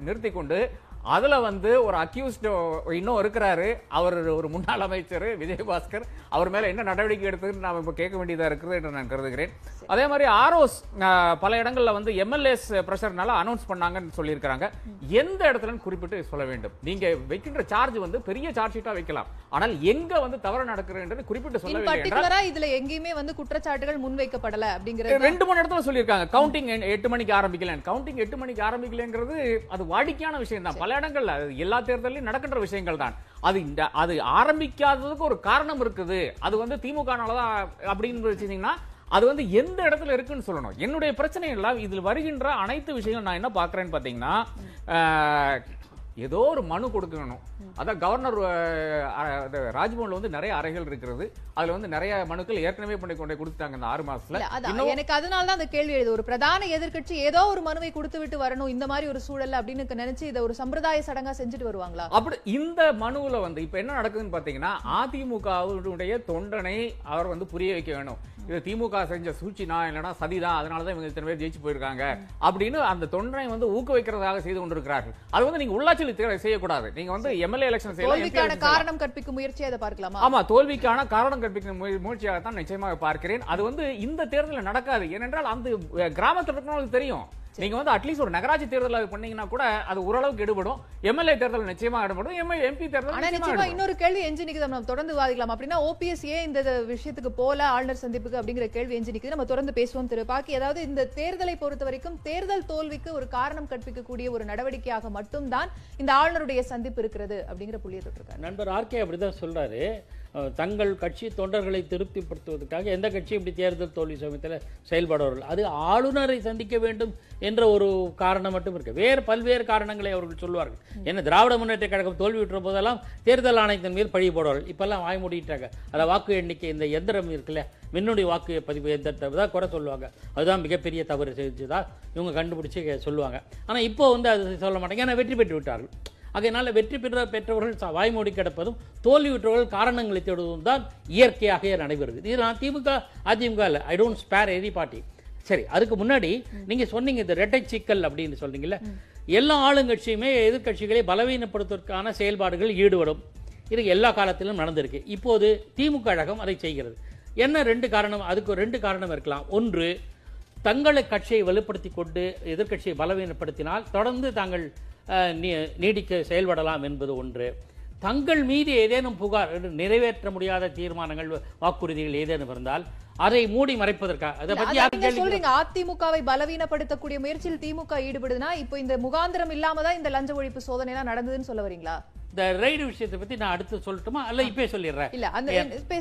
நிறுத்தி கொண்டு அதுல வந்து ஒரு அக்யூஸ்ட் இன்னும் இருக்கிறாரு. அவர் ஒரு முன்னாள் அமைச்சர் விஜயபாஸ்கர். அவர் மேல என்ன நடவடிக்கை எடுத்ததுன்னு நாம இப்ப கேட்க வேண்டியதா இருக்குது என்று நான் கருதுகிறேன். அதே மாதிரி ஆர்ஓஸ் பல இடங்கள்ல வந்து எம்எல்ஏஸ் பிரஷர்னால அனௌன்ஸ் பண்ணாங்கன்னு சொல்லியிருக்காங்க எந்த இடத்துல குறிப்பிட்டு சொல்ல வேண்டும். நீங்க வைக்கின்ற சார்ஜ் வந்து பெரிய சார்ஜ் ஷீட்டா வைக்கலாம். ஆனால் எங்க வந்து தவறு நடக்கிறது குறிப்பிட்டு என்றால் பர்டிகுலரா இதுல எங்கேயுமே வந்து குற்றச்சாட்டுகள் முன்வைக்கப்படல அப்படிங்கிறது ரெண்டு மூணு இடத்துல சொல்லியிருக்காங்க. கவுண்டிங் எட்டு மணிக்கு ஆரம்பிக்கல கவுண்டிங் எட்டு மணிக்கு ஆரம்பிக்கலங்கிறது அது வாடிக்கையான விஷயம் தான் பல இடங்கள்ல அது எல்லா தேர்தலையும் நடக்கின்ற விஷயங்கள் தான். அது இந்த அது ஆரம்பிக்காததுக்கு ஒரு காரணம் இருக்குது. அது வந்து திமுகனாலதான் அப்படின்னு வச்சிருந்தீங்கன்னா அது வந்து எந்த இடத்துல இருக்குன்னு சொல்லணும். என்னுடைய பிரச்சனை எல்லாம் இதில் வருகின்ற அனைத்து விஷயங்களும் நான் என்ன பார்க்குறேன்னு பார்த்தீங்கன்னா ஏதோ ஒரு மனு கொடுக்கணும். அதான் கவர்னர் ராஜ்பவன்ல வந்து நிறைய அறைகள் இருக்கிறது. அதுல வந்து நிறைய மனுக்கள் ஏற்கனவே பண்ணி கொண்டு கொடுத்தாங்க இந்த ஆறு மாசத்துல. எனக்கு அதனால தான் அந்த கேள்வி எழுது. ஒரு பிரதான எதிர்க்கட்சி ஏதோ ஒரு மனுவை கொடுத்து விட்டு வரணும் இந்த மாதிரி ஒரு சூழல் அப்படின்னு நினைச்சு இதை ஒரு சம்பிரதாய சடங்கா செஞ்சுட்டு வருவாங்களா? அப்படி இந்த மனுவுல வந்து இப்ப என்ன நடக்குதுன்னு பாத்தீங்கன்னா அதிமுகவுடைய தொண்டனை அவர் வந்து புரிய வைக்க வேணும். இது திமுக செஞ்ச சூழ்ச்சி நான் இல்லைன்னா சதிதான்? அதனாலதான் இவங்க இத்தனை பேர் ஜெயிச்சு போயிருக்காங்க. அப்படின்னு அந்த தொண்டனை வந்து ஊக்குவிக்கிறதாக செய்து கொண்டிருக்கிறார்கள். அது வந்து நீங்க உள்ளாட்சியில் செய்யக்கூடாது. நீங்க வந்து எம்எல்ஏ எலெக்ஷன் செய்யலாம். காரணம் கற்பிக்கும் முயற்சியை அதை பார்க்கலாமா? ஆமா தோல்விக்கான காரணம் கற்பிக்கும் முய- முயற்சியாகத்தான் நிச்சயமாக பார்க்கிறேன். அது வந்து இந்த தேர்தலில் நடக்காது. ஏனென்றால் அந்த கிராமத்துல இருக்கிறவங்களுக்கு தெரியும். நீங்க வந்து அட்லீஸ்ட் ஒரு நகராட்சி தேர்தல் பண்ணீங்கன்னா கூட அது ஓரளவுக்கு எடுபடும். எம்எல்ஏ தேர்தல் நிச்சயமா எடுபடும். எம்பி தேர்தல் ஆனா நிச்சயமா. இன்னொரு கேள்வி எஞ்சி நிக்குது. நம்ம தொடர்ந்து வாதிக்கலாம் அப்படின்னா ஓபிஎஸ் ஏன் இந்த விஷயத்துக்கு போல ஆளுநர் சந்திப்புக்கு அப்படிங்கிற கேள்வி எஞ்சி நிக்குது. நம்ம தொடர்ந்து பேசுவோம் திரு பாக்கி. அதாவது இந்த தேர்தலை பொறுத்த வரைக்கும் தேர்தல் தோல்விக்கு ஒரு காரணம் கற்பிக்கக்கூடிய ஒரு நடவடிக்கையாக மட்டும்தான் இந்த ஆளுநருடைய சந்திப்பு இருக்கிறது அப்படிங்கிற புள்ளியை தொட்டிருக்காரு. நண்பர் ஆர்கே அப்படிதான் சொல்றாரு. தங்கள் கட்சி தொண்டர்களை திருப்திப்படுத்துவதற்காக எந்த கட்சியும் இப்படி தேர்தல் தோல்வி சமயத்தில் செயல்படுவார்கள் அது ஆளுநரை சந்திக்க வேண்டும் என்ற ஒரு காரணம் மட்டும் இருக்கு. வேறு பல்வேறு காரணங்களை அவர்கள் சொல்வார்கள். என்ன திராவிட முன்னேற்ற கழகம் தோல்வி போதெல்லாம் தேர்தல் ஆணையத்தின் மீது பழி போடுவார்கள் இப்பெல்லாம் வாய் மூடிட்டாங்க. அதை வாக்கு எண்ணிக்கை இந்த எந்திரம் இருக்குல்ல மின்னுடைய வாக்கு பதிவு எந்திரத்தை தான் குறை சொல்லுவாங்க. அதுதான் மிகப்பெரிய தவறு செஞ்சுதான் இவங்க கண்டுபிடிச்சி சொல்லுவாங்க. ஆனால் இப்போ வந்து அது சொல்ல மாட்டாங்க. ஏன்னா வெற்றி பெற்று விட்டார்கள். அதனால் வெற்றி பெற்ற பெற்றவர்கள் ச- வாய்மூடி கிடப்பதும் தோல்வியுற்றவர்கள் காரணங்களை தேடுவதும் தான் இயற்கையாக நடைபெறுது. இது நான் திமுக அதிமுக இல்லை. I don't spare any party சரி அதுக்கு முன்னாடி நீங்கள் சொன்னீங்க இந்த ரெட்டை சிக்கல் அப்படின்னு சொன்னீங்கல்ல. எல்லா ஆளுங்கட்சியுமே எதிர்க்கட்சிகளை பலவீனப்படுத்துவதற்கான செயல்பாடுகள் ஈடுபடும். இது எல்லா காலத்திலும் நடந்திருக்கு. இப்போது திமுக கழகம் அதை செய்கிறது. என்ன ரெண்டு காரணம்? அதுக்கு ரெண்டு காரணம் இருக்கலாம். ஒன்று தங்களை கட்சியை வலுப்படுத்தி கொண்டு எதிர்க்கட்சியை பலவீனப்படுத்தினால் தொடர்ந்து தாங்கள் நீடிக்க செயல்படலாம் என்பது ஒன்று. தங்கள் மீது ஏதேனும் புகார் நிறைவேற்ற முடியாத தீர்மானங்கள் வாக்குறுதிகள் ஏதேனும் இருந்தால் அதை மூடி மறைப்பதற்காக அதை பத்தி சொல்றீங்க அதிமுகவை பலவீனப்படுத்தக்கூடிய முயற்சியில் திமுக ஈடுபடுதுன்னா இப்போ இந்த முகாந்திரம் இல்லாம தான் இந்த லஞ்ச ஒழிப்பு சோதனை எல்லாம் நடந்ததுன்னு சொல்ல வரீங்களா? இந்த ரைடு விஷயத்தை பத்தி நான் அடுத்து சொல்லட்டுமா? அல்ல இப்பே சொல்லிடுறேன். இல்ல அந்த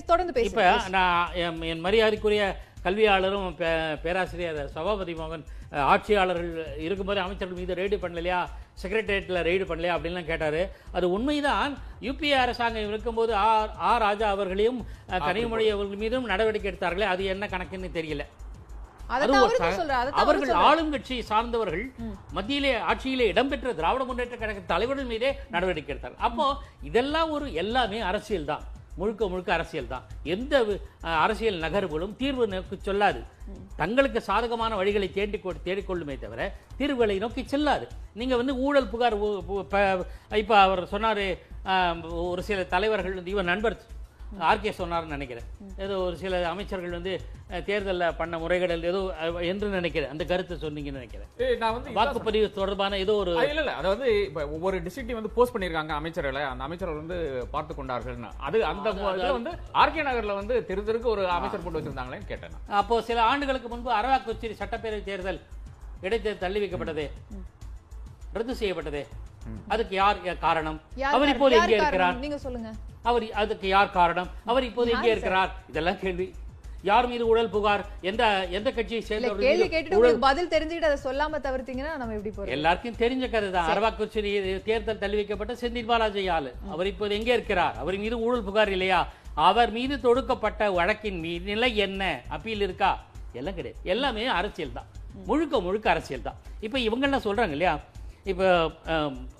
தொடர்ந்து இப்ப பேசுங்க நான் என்- மரியாதைக்குரிய கல்வியாளரும் பேராசிரியர் சபாபதி மோகன் ஆட்சியாளர்கள் இருக்கும்போது அமைச்சர்கள் மீது ரெய்டு பண்ணலையா? செக்ரட்டேரியட்டில் ரெய்டு பண்ணலையா அப்படின்லாம் கேட்டாரு. அது உண்மைதான். யூபிஏ அரசாங்கம் இருக்கும்போது ஆர் ஆ ராஜா அவர்களையும் கனிமொழி அவர்கள் மீதும் நடவடிக்கை எடுத்தார்களே அது என்ன கணக்குன்னு தெரியல. அவர்கள். ஆளும் கட்சியை சார்ந்தவர்கள் மத்தியிலே ஆட்சியிலே இடம்பெற்ற திராவிட முன்னேற்ற கழக தலைவர்கள் மீதே நடவடிக்கை எடுத்தார்கள். அப்போ இதெல்லாம் ஒரு எல்லாமே அரசியல் தான் முழுக்க முழுக்க அரசியல் தான். எந்த அரசியல் நகர்வுகளும் தீர்வு நோக்கி சொல்லாது. தங்களுக்கு சாதகமான வழிகளை தேடி கொ- தேடிக்கொள்ளுமே தவிர தீர்வுகளை நோக்கி செல்லாது. நீங்கள் வந்து ஊழல் புகார் இப்போ அவர் சொன்னார் ஒரு சில தலைவர்கள் இவன் நண்பர் ஆர்கே சொன்னார்னு நினைக்கிறேன். ஏதோ ஒரு சில அமைச்சர்கள் வந்து தேர்தல்ல பண்ண முறைகேடல் ஏதோ என்று நினைக்கிறேன். அந்த கருத்தை சொன்னீங்கன்னு நினைக்கிறேன். நான் வந்து வாக்குப்பதிவு தொடர்பான ஏதோ ஒரு இல்ல இல்ல. அதாவது இப்ப ஒவ்வொரு டிஸ்ட்ரிக்டையும் வந்து போஸ்ட் பண்ணிருக்காங்க அமைச்சர்களை. அந்த அமைச்சர்கள் வந்து பார்த்து கொண்டார்கள்னு. அது அந்த வந்து ஆர்கே நகர்ல வந்து தெரு தெருக்கு ஒரு அமைச்சர் போட்டு வச்சிருந்தாங்களேன்னு கேட்டேன். அப்போ சில ஆண்டுகளுக்கு முன்பு அரவாக்குறிச்சி சட்டப்பேரவை தேர்தல் இடைத்தேர்தல் தள்ளி வைக்கப்பட்டதே. ரத்து செய்யப்பட்டதே. அதுக்கு யார் காரணம்? அவர்? இப்போது எங்கே இருக்கிறார்? நீங்க சொல்லுங்க. அவர் அதுக்கு யார் காரணம்? அவர் இப்போது எங்கே இருக்கிறார்? இதெல்லாம் கேள்வி. யார் மீது ஊழல் புகார்? எந்த எந்த கட்சியை சேர்ந்தவர்கள் கேள்வி கேட்டுட்டு பதில் தெரிஞ்சுக்கிட்டு அதை சொல்லாம தவிர்த்தீங்கன்னா நம்ம எப்படி போறோம் எல்லாருக்கும் தெரிஞ்ச கதை தான் அரவாக்குறிச்சி தேர்தல் தள்ளி வைக்கப்பட்ட செந்தில் பாலாஜி ஆளு. அவர் இப்போது எங்கே இருக்கிறார்? அவர் மீது ஊழல் புகார் இல்லையா? அவர் மீது தொடுக்கப்பட்ட வழக்கின் மீது நிலை என்ன? அப்பீல் இருக்கா? எல்லாம் கிடையாது. எல்லாமே அரசியல் தான் முழுக்க முழுக்க அரசியல் தான் இப்போ இவங்கெல்லாம் சொல்றாங்க இல்லையா? இப்போ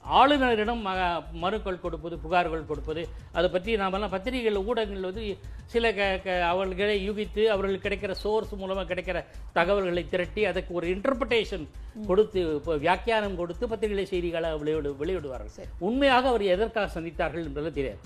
ஆளுநரிடம் ம- மனுக்கள் கொடுப்பது புகார்கள் கொடுப்பது அதை பற்றி நாமெல்லாம் பத்திரிகைகள் ஊடகங்கள் வந்து சில க க அவர்களை யூகித்து அவர்களுக்கு கிடைக்கிற சோர்ஸ் மூலமாக கிடைக்கிற தகவல்களை திரட்டி அதுக்கு ஒரு இன்டர்பிரேஷன் கொடுத்து இப்போ வியாக்கியானம் கொடுத்து பத்திரிகை செய்திகளை வெளியிடு வெளியிடுவார்கள். உண்மையாக அவர் எதற்காக சந்தித்தார்கள் என்பது தெரியாது.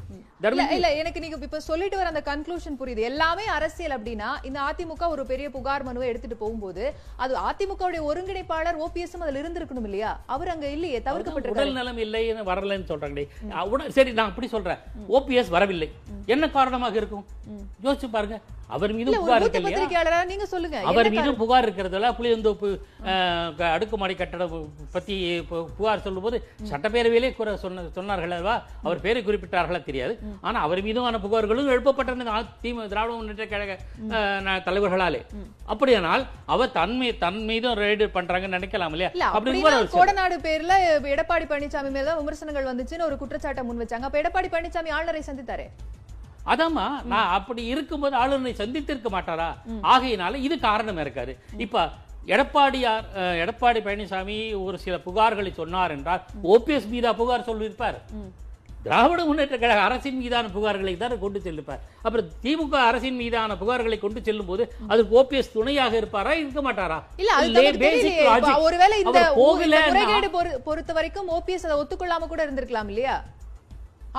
இல்ல எனக்கு நீங்க இப்ப சொல்லிட்டு வர அந்த கன்க்ளூஷன் புரியுது. எல்லாமே அரசியல் அப்படின்னா இந்த அதிமுக ஒரு பெரிய புகார் மனுவை எடுத்துட்டு போகும்போது அது அதிமுகவுடைய ஒருங்கிணைப்பாளர் ஓபிஎஸ் அதுல இருந்திருக்கணும் இல்லையா? அவர் அங்க இல்லையே தவிர்க்கப்பட்டிருக்காரு. நலம் இல்லைன்னு வரலன்னு சொல்றாங்களே. அஹ் உட- சரி நான் அப்படி சொல்றேன். ஓபிஎஸ் வரவில்லை. என்ன காரணமாக இருக்கும்? யோசிச்சு பாருங்க. அவர் மீது புகார் இருக்கு நீங்க சொல்லுங்க. அவர் மீது புகார் இருக்கிறதுல புளியந்தோப்பு அடுக்குமாடி கட்டடம் பத்தி புகார் சொல்லும்போது சட்டப்பேரவையிலே சொன்ன சொன்னார்கள் அல்லவா? அவர் பேரை குறிப்பிட்டார்களா தெரியாது. ஆனா அவர் மீதுமான புகார்களும் எழுப்பப்பட்டது ஆ- திமு திராவிட முன்னேற்ற கழக தலைவர்களாலே. அப்படியானால் அவர் தன்மை தன் மீதும் ரெய்டு பண்றாங்கன்னு நினைக்கலாம் இல்லையா? இல்ல அப்படி கோடநாடு பேர்ல எடப்பாடி பழனிசாமி மேல விமர்சனங்கள் வந்துச்சுன்னு ஒரு குற்றச்சாட்டை முன் வச்சாங்க. அப்ப எடப்பாடி பழனிசாமி ஆளுநரை சந்தித்தாரே? அதாம்மா நான் அப்படி இருக்கும்போது ஆளுநரை சந்தித்திருக்க மாட்டாரா? ஆகையினால இது காரணம் இருக்காரு. இப்ப எடப்பாடியார் எடப்பாடி பழனிசாமி ஒரு சில புகார்களை சொன்னார் என்றால் ஓபிஎஸ் மீதா புகார் சொல்லியிருப்பார். திராவிட முன்னேற்ற கழக அரசின் மீதான புகார்களை தான் கொண்டு செல்லிருப்பார் அப்புறம் திமுக அரசின் மீதான புகார்களை கொண்டு செல்லும் போது அதுக்கு ஓபிஎஸ் துணையாக இருப்பாரா இருக்க மாட்டாரா? இல்ல. ஒருவேளை இந்த பொறுத்த வரைக்கும் ஓபிஎஸ் அதை ஒத்துக்கொள்ளாம கூட இருந்திருக்கலாம் இல்லையா?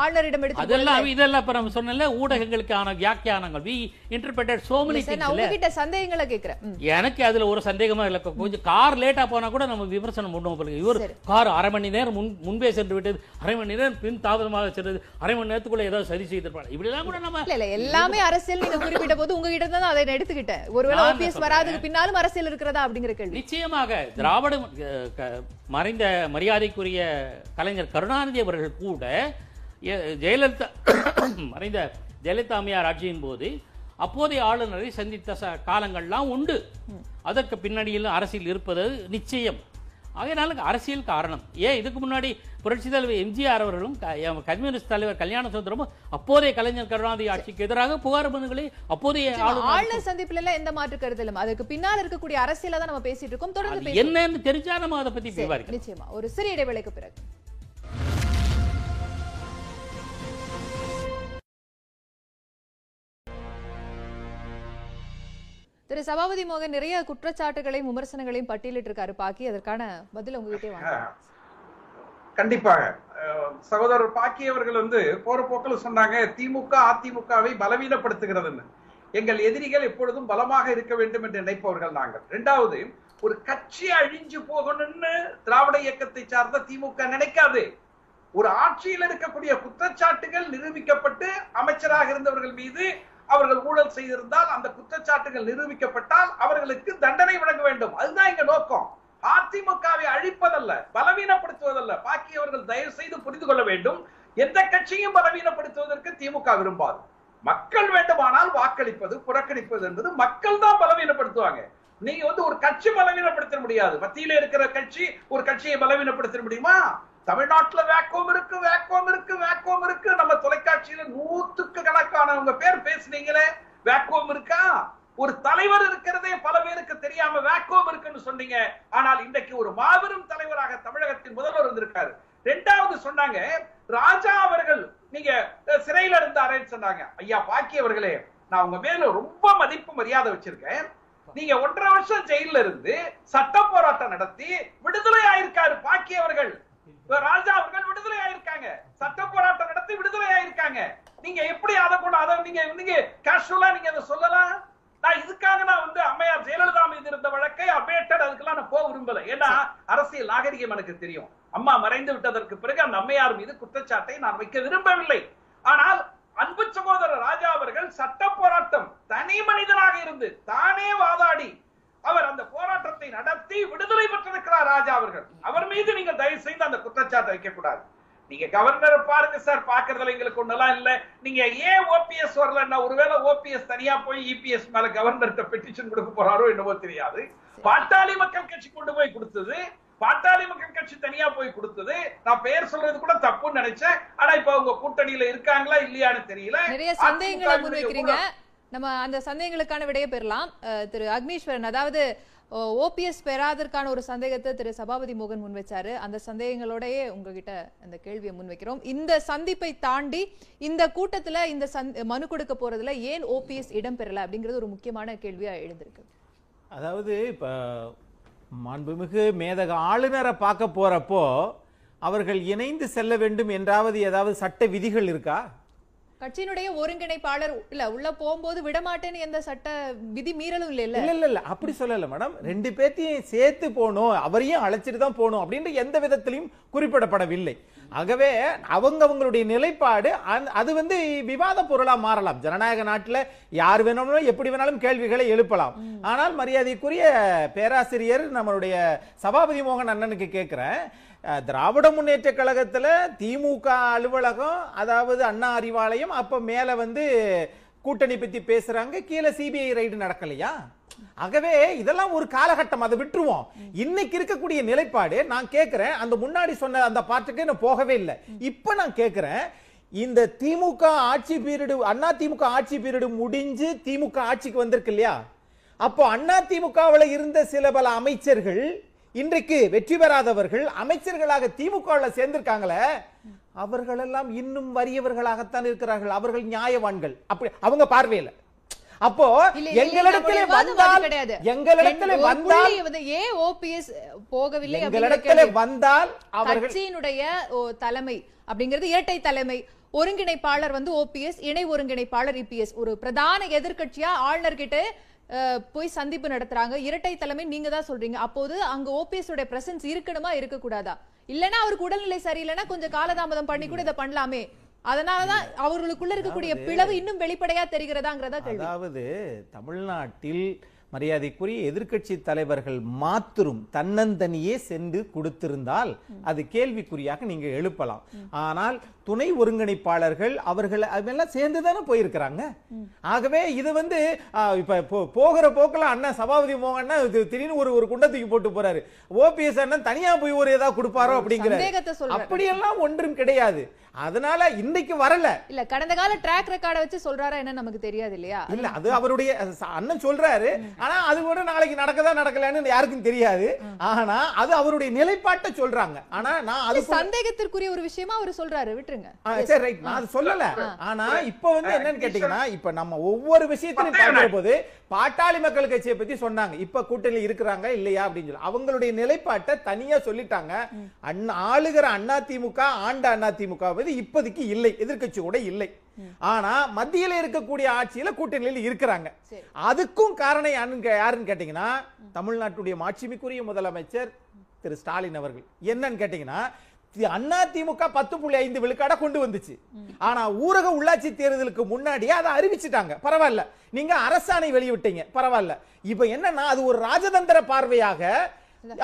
ஆளுநரிடம் எடுத்து அதெல்லாம் இதெல்லாம் இப்ப நம்ம சொன்னல ஊடகங்களுக்கான வியாக்கியானங்கள். வி இன்டர்பிரட்டட் சோ மெனி நான் உங்ககிட்ட சந்தேகங்களை கேக்குறேன். எனக்கு அதுல ஒரு சந்தேகமா இல்ல. கொஞ்சம் கார் லேட்டா போனா கூட நம்ம விமர்சனம் பண்ணுவோம் இவர். கார் அரை மணி நேரம் முன் முன்பே சென்று விட்டது. அரை மணி நேரம் பின் தாமதமாக சென்றது. அரை மணி நேரத்துக்குள்ள ஏதாவது சரி செய்திருப்பாங்க இப்படி எல்லாம் கூட நம்ம இல்ல எல்லாமே அரசியல். நீங்க குறிப்பிட்ட போது உங்ககிட்ட தான் அதை நான் எடுத்துக்கிட்டேன். ஒருவேளை ஓபிஎஸ் சொல்றேன்? வராதுக்கு பின்னாலும் அரசியல் இருக்கிறதா அப்படிங்கிற கேள்வி. நிச்சயமாக திராவிட மறைந்த மரியாதைக்குரிய கலைஞர் கருணாநிதி அவர்கள் கூட ஜெயலலிதா *coughs* மறைந்த ஜெயலலிதா அம்மையார் ஆட்சியின் போது அப்போதைய ஆளுநரை சந்தித்த ச- காலங்கள்லாம் உண்டு. அதற்கு பின்னணியில் அரசியல் இருப்பது நிச்சயம். ஆகையினால அரசியல் காரணம். ஏன் இதுக்கு முன்னாடி புரட்சி தலைவர் எம்ஜிஆர் அவர்களும் கம்யூனிஸ்ட் தலைவர் கல்யாண சுந்தரமும் அப்போதைய கலைஞர் கருணாநிதி ஆட்சிக்கு எதிராக புகார் மனுகளை அப்போதைய ஆளுநர் சந்திப்புல எல்லாம் எந்த மாற்று கருத்து இல்ல. அதுக்கு பின்னால் இருக்கக்கூடிய அரசியலை தான் நம்ம பேசிட்டு இருக்கோம். தொடர்ந்து என்னன்னு தெரிஞ்சா நம்ம அதை பத்தி நிச்சயமா. ஒரு சிறிய இடைவேளைக்கு பிறகு. திரு சபாபதி மோகன் நிறைய குற்றச்சாட்டுகளையும் விமர்சனங்களையும் பட்டியலிட்டு இருக்காரு பாக்கி அதற்கான பதில் உங்ககிட்டே வாங்க. கண்டிப்பாக. சகோதரர் பாக்கி அவர்கள் வந்து போற போக்கில் சொன்னாங்க திமுக அதிமுகவை பலவீனப்படுத்துகிறதுன்னு. எங்கள் எதிரிகள் எப்பொழுதும் பலமாக இருக்க வேண்டும் என்று நினைப்பவர்கள் நாங்கள். இரண்டாவது ஒரு கட்சி அழிஞ்சு போகணும்னு திராவிட இயக்கத்தை சார்ந்த திமுக நினைக்காது. ஒரு ஆட்சியில் இருக்கக்கூடிய குற்றச்சாட்டுகள் நிரூபிக்கப்பட்டு அமைச்சராக இருந்தவர்கள் மீது அவர்கள் ஊழல் செய்திருந்தால் அந்த குற்றச்சாட்டுகள் நிரூபிக்கப்பட்டால் அவர்களுக்கு தண்டனை வழங்க வேண்டும். அதுதான் எங்க நோக்கம். அதிமுகவை அழிப்பதல்ல பலவீனப்படுத்துவதல்ல. பாக்கி அவர்கள் தயவு செய்து புரிந்து கொள்ள வேண்டும். எந்த கட்சியும் பலவீனப்படுத்துவதற்கு திமுக விரும்பாது. மக்கள் வேண்டுமானால் வாக்களிப்பது புறக்கணிப்பது என்பது மக்கள் தான் பலவீனப்படுத்துவாங்க. நீங்க வந்து ஒரு கட்சி பலவீனப்படுத்த முடியாது. மத்தியில இருக்கிற கட்சி ஒரு கட்சியை பலவீனப்படுத்த முடியுமா? தமிழ்நாட்டுல வேக்கோம் இருக்கு வேக்கோம் இருக்கு வேக்கோம் இருக்கு. நம்ம தொலைக்காட்சியில நூத்துக்கு கணக்கானவங்க பேர் பேசுனீங்களே. வேக்கோம் இருக்கா? ஒரு தலைவர் இருக்கிறதே பல பேருக்கு தெரியாம வேக்கோம் இருக்குன்னு சொன்னீங்க. ஆனால் இன்றைக்கு ஒரு மாபெரும் தலைவராக தமிழகத்தின் முதல்வர் வந்திருக்காரு. ரெண்டாவது சொன்னாங்க ராஜா அவர்கள் நீங்க சிறையில இருந்தாரேன்னு சொன்னாங்க. ஐயா பாக்கி அவர்களே நான் உங்க மேல ரொம்ப மதிப்பு மரியாதை வச்சிருக்கேன். நீங்க ஒன்றரை வருஷம் ஜெயில இருந்து சட்ட போராட்டம் நடத்தி விடுதலை ஆயிருக்காரு பாக்கி அவர்கள். ராஜா அவர்கள் விடுதலை ஆயிருக்காங்க சட்ட போராட்டம் நடத்தி விடுதலை ஆயிருக்காங்க நீங்க எப்படி அதை கொண்டு அதை நீங்க நீங்க கேஷுவலா நீங்க அதை சொல்லலாம்? நான் இதுக்காக நான் வந்து அம்மையார் ஜெயலலிதா மீது இருந்த வழக்கை அபேட்டட் அதுக்கெல்லாம் நான் போக விரும்பல. ஏன்னா அரசியல் நாகரிகம் எனக்கு தெரியும். அம்மா மறைந்து விட்டதற்கு பிறகு அந்த அம்மையார் மீது குற்றச்சாட்டை நான் வைக்க விரும்பவில்லை. ஆனால் அன்பு சகோதரர் ராஜா அவர்கள் சட்ட போராட்டம் தனி மனிதனாக இருந்து தானே வாதாடி அவர் அந்த போராட்டத்தை நடத்தி விடுதலை பெற்றிருக்கிறார் ராஜா அவர்கள். அவர் மீது நீங்க தயவு செய்து அந்த குற்றச்சாட்டை வைக்க கூடாது நீங்க கவர்னரை பாருங்க சார் பாக்குறதுல எங்களுக்கு ஒண்ணெல்லாம் இல்ல. நீங்க ஏன் ஓபிஎஸ் வரலன்னா ஒருவேளை ஓபிஎஸ் தனியா போய் இபிஎஸ் மேல கவர்னர்கிட்ட பெட்டிஷன் கொடுக்க போறாரோ என்னவோ தெரியாது. பாட்டாளி மக்கள் கட்சி கொண்டு போய் கொடுத்தது. பாட்டாளி மக்கள் கட்சி தனியா போய் கொடுத்தது. நான் பெயர் சொல்றது கூட தப்புன்னு நினைச்சேன். ஆனா இப்ப அவங்க கூட்டணியில இருக்காங்களா இல்லையான்னு தெரியல. நிறைய சந்தேகங்களை அதிமுக முன் வைக்கிறீங்க நம்ம அந்த சந்தேகங்களுக்கான விடையை பெறலாம். திரு அக்னீஸ்வரன் அதாவது ஓபிஎஸ் பெறாதற்கான ஒரு சந்தேகத்தை திரு சபாபதி மோகன் முன்வைச்சாரு. அந்த சந்தேகங்களோடயே உங்ககிட்ட அந்த கேள்வியை முன் வைக்கிறோம் இந்த சந்திப்பை தாண்டி இந்த கூட்டத்துல இந்த மனு கொடுக்க போறதுல ஏன் ஓபிஎஸ் இடம் பெறல அப்படிங்கிறது ஒரு முக்கியமான கேள்வியா எழுந்திருக்கு. அதாவது இப்போ மாண்புமிகு மேதக ஆளுநரை பார்க்க போறப்போ அவர்கள் இணைந்து செல்ல வேண்டும் என்றாவது ஏதாவது சட்ட விதிகள் இருக்கா? கட்சியினுடைய ஒருங்கிணைப்பாளர் இல்ல உள்ள போகும்போது விடமாட்டேன்னு எந்த சட்ட விதி மீறலும் இல்ல இல்ல இல்ல இல்ல. அப்படி சொல்லல மேடம். ரெண்டு பேர்த்தையும் சேர்த்து போகணும் அவரையும் அழைச்சிட்டு தான் போகணும் அப்படின்ற எந்த விதத்திலையும் குறிப்பிடப்படவில்லை. ஆகவே அவங்க அவங்களுடைய நிலைப்பாடு அது வந்து விவாத பொருளா மாறலாம். ஜனநாயக நாட்டுல யார் வேணும்னாலும் எப்படி வேணாலும் கேள்விகளை எழுப்பலாம். ஆனால் மரியாதைக்குரிய பேராசிரியர் நம்மளுடைய சபாபதி மோகன் அண்ணனுக்கு கேட்கிறேன் திராவிட முன்னேற்ற கழகத்தில் திமுக அலுவலகம் அதாவது அண்ணா அறிவாலயம் அப்போ மேலே வந்து கூட்டணி பற்றி பேசுகிறாங்க கீழே சிபிஐ ரைடு நடக்கலையா? ஆகவே இதெல்லாம் ஒரு காலகட்டம். அதை விட்டுருவோம். இன்னைக்கு இருக்கக்கூடிய நிலைப்பாடு நான் கேட்கிறேன் அந்த முன்னாடி சொன்ன அந்த பாட்டுக்கு நான் போகவே இல்லை. இப்ப நான் கேட்கிறேன் இந்த திமுக ஆட்சி பீரியடு அண்ணா திமுக ஆட்சி பீரியடு முடிஞ்சு திமுக ஆட்சிக்கு வந்திருக்கு இல்லையா? அப்போ அண்ணா திமுகவில் இருந்த சில பல அமைச்சர்கள் இன்றைக்கு வெற்றி பெறாதவர்கள் அமைச்சர்களாக திமுகவில் சேர்ந்திருக்காங்களே அவர்களெல்லாம் இன்னும் வறியவர்களாகத்தான் இருக்கிறார்கள். அவர்கள் நியாயவான்கள். அப்படி அவங்க பார்வையில. அப்போ எங்களிடத்திலே வந்தால். எங்களிடத்திலே வந்தால் ஏன் ஓபிஎஸ் போகவில்லை எங்களிடத்திலே. வந்தால் அவர்கள் கட்சியினுடைய தலைமை அப்படிங்கிறது இரட்டை தலைமை. ஒருங்கிணைப்பாளர் வந்து ஓபிஎஸ் இணை ஒருங்கிணைப்பாளர் இபிஎஸ் ஒரு பிரதான எதிர்க்கட்சியா ஆளுநர் கிட்ட போய் சந்திப்பு நடத்துறாங்க. இரட்டை தலைமை நீங்க தான் சொல்றீங்க. அப்போது அங்க ஓபிஎஸ் உடைய பிரசன்ஸ் இருக்கணுமா இருக்க கூடாதா இல்லனா அவருக்கு உடல்நிலை சரியில்லைன்னா கொஞ்சம் காலதாமதம் பண்ணி கூட இதை பண்ணலாமே. அதனாலதான் அவர்களுக்குள்ள இருக்கக்கூடிய பிளவு இன்னும் வெளிப்படையா தெரிகிறதாங்கிறதா கேள்வி. அதாவது தமிழ்நாட்டில் மரியாதைக்குரிய எதிர்க்கட்சி தலைவர்கள் மாத்திரும் தன்னந்தனியே சென்று கொடுத்திருந்தால் அது கேள்விக்குறியாக நீங்க எழுப்பலாம். ஆனால் துணை ஒருங்கிணைப்பாளர்கள் அவர்கள் அதெல்லாம் சேர்ந்து தானே போயிருக்கிறாங்க. ஆகவே இது வந்து இப்ப போகிற போக்குல அண்ணன் சபாபதி மோகன் திடீர்னு ஒரு ஒரு குண்டை தூக்கி போட்டு போறாரு. ஓபிஎஸ் அண்ணன் தனியா போய் ஒரு ஏதாவது கொடுப்பாரோ அப்படிங்கிற. அப்படியெல்லாம் ஒன்றும் கிடையாது. அதனால இன்னைக்கு வரல. இல்ல கடந்த கால ட்ராக் ரெக்கார்டை வச்சு சொல்றாரா என்ன நமக்கு தெரியாது இல்லையா? இல்ல அது அவருடைய அண்ணன் சொல்றாரு. ஆனா அது கூட நாளைக்கு நடக்கதா நடக்கலன்னு யாருக்கும் தெரியாது. ஆனா அது அவருடைய நிலைப்பாட்டை சொல்றாங்க. ஆனா நான் அது சந்தேகத்திற்குரிய ஒரு விஷயமா அவர் சொல்றாரு. விட்டுருங்க சரி ரைட் நான் அது சொல்லல. ஆனா இப்ப வந்து என்னன்னு கேட்டீங்கன்னா இப்ப நம்ம ஒவ்வொரு விஷயத்திலும் பார்க்கிற போது பாட்டாளி மக்கள் கட்சியை பத்தி சொன்னாங்க. இப்ப கூட்டணி இருக்கிறாங்க இல்லையா அப்படின்னு சொல்லி. அவங்களுடைய நிலைப்பாட்டை தனியா சொல்லிட்டாங்க. அண்ணா ஆளுகிற அண்ணா திமுக ஆண்ட அண்ணா திமுக வந்து இப்போதைக்கு இல்லை. எதிர்க்கட்சி கூட இல்லை. ஆனா மத்தியில இருக்கக்கூடிய ஆட்சியில கூட்டணியில் இருக்கிறாங்க. அதுக்கும் காரணம் யாருன்னு கேட்டீங்கன்னா தமிழ்நாட்டுடைய மாட்சிமிக்குரிய முதலமைச்சர் திரு ஸ்டாலின் அவர்கள். என்னன்னு கேட்டீங்கன்னா அண்ணா திமுக பத்து புள்ளி ஐந்து விழுக்காட கொண்டு வந்துச்சு. ஆனா ஊரக உள்ளாட்சி தேர்தலுக்கு முன்னாடியே அதை அறிவிச்சிட்டாங்க. பரவாயில்ல. நீங்க அரசாணை வெளியிட்டீங்க. பரவாயில்ல. இப்ப என்னன்னா அது ஒரு ராஜதந்திர பார்வையாக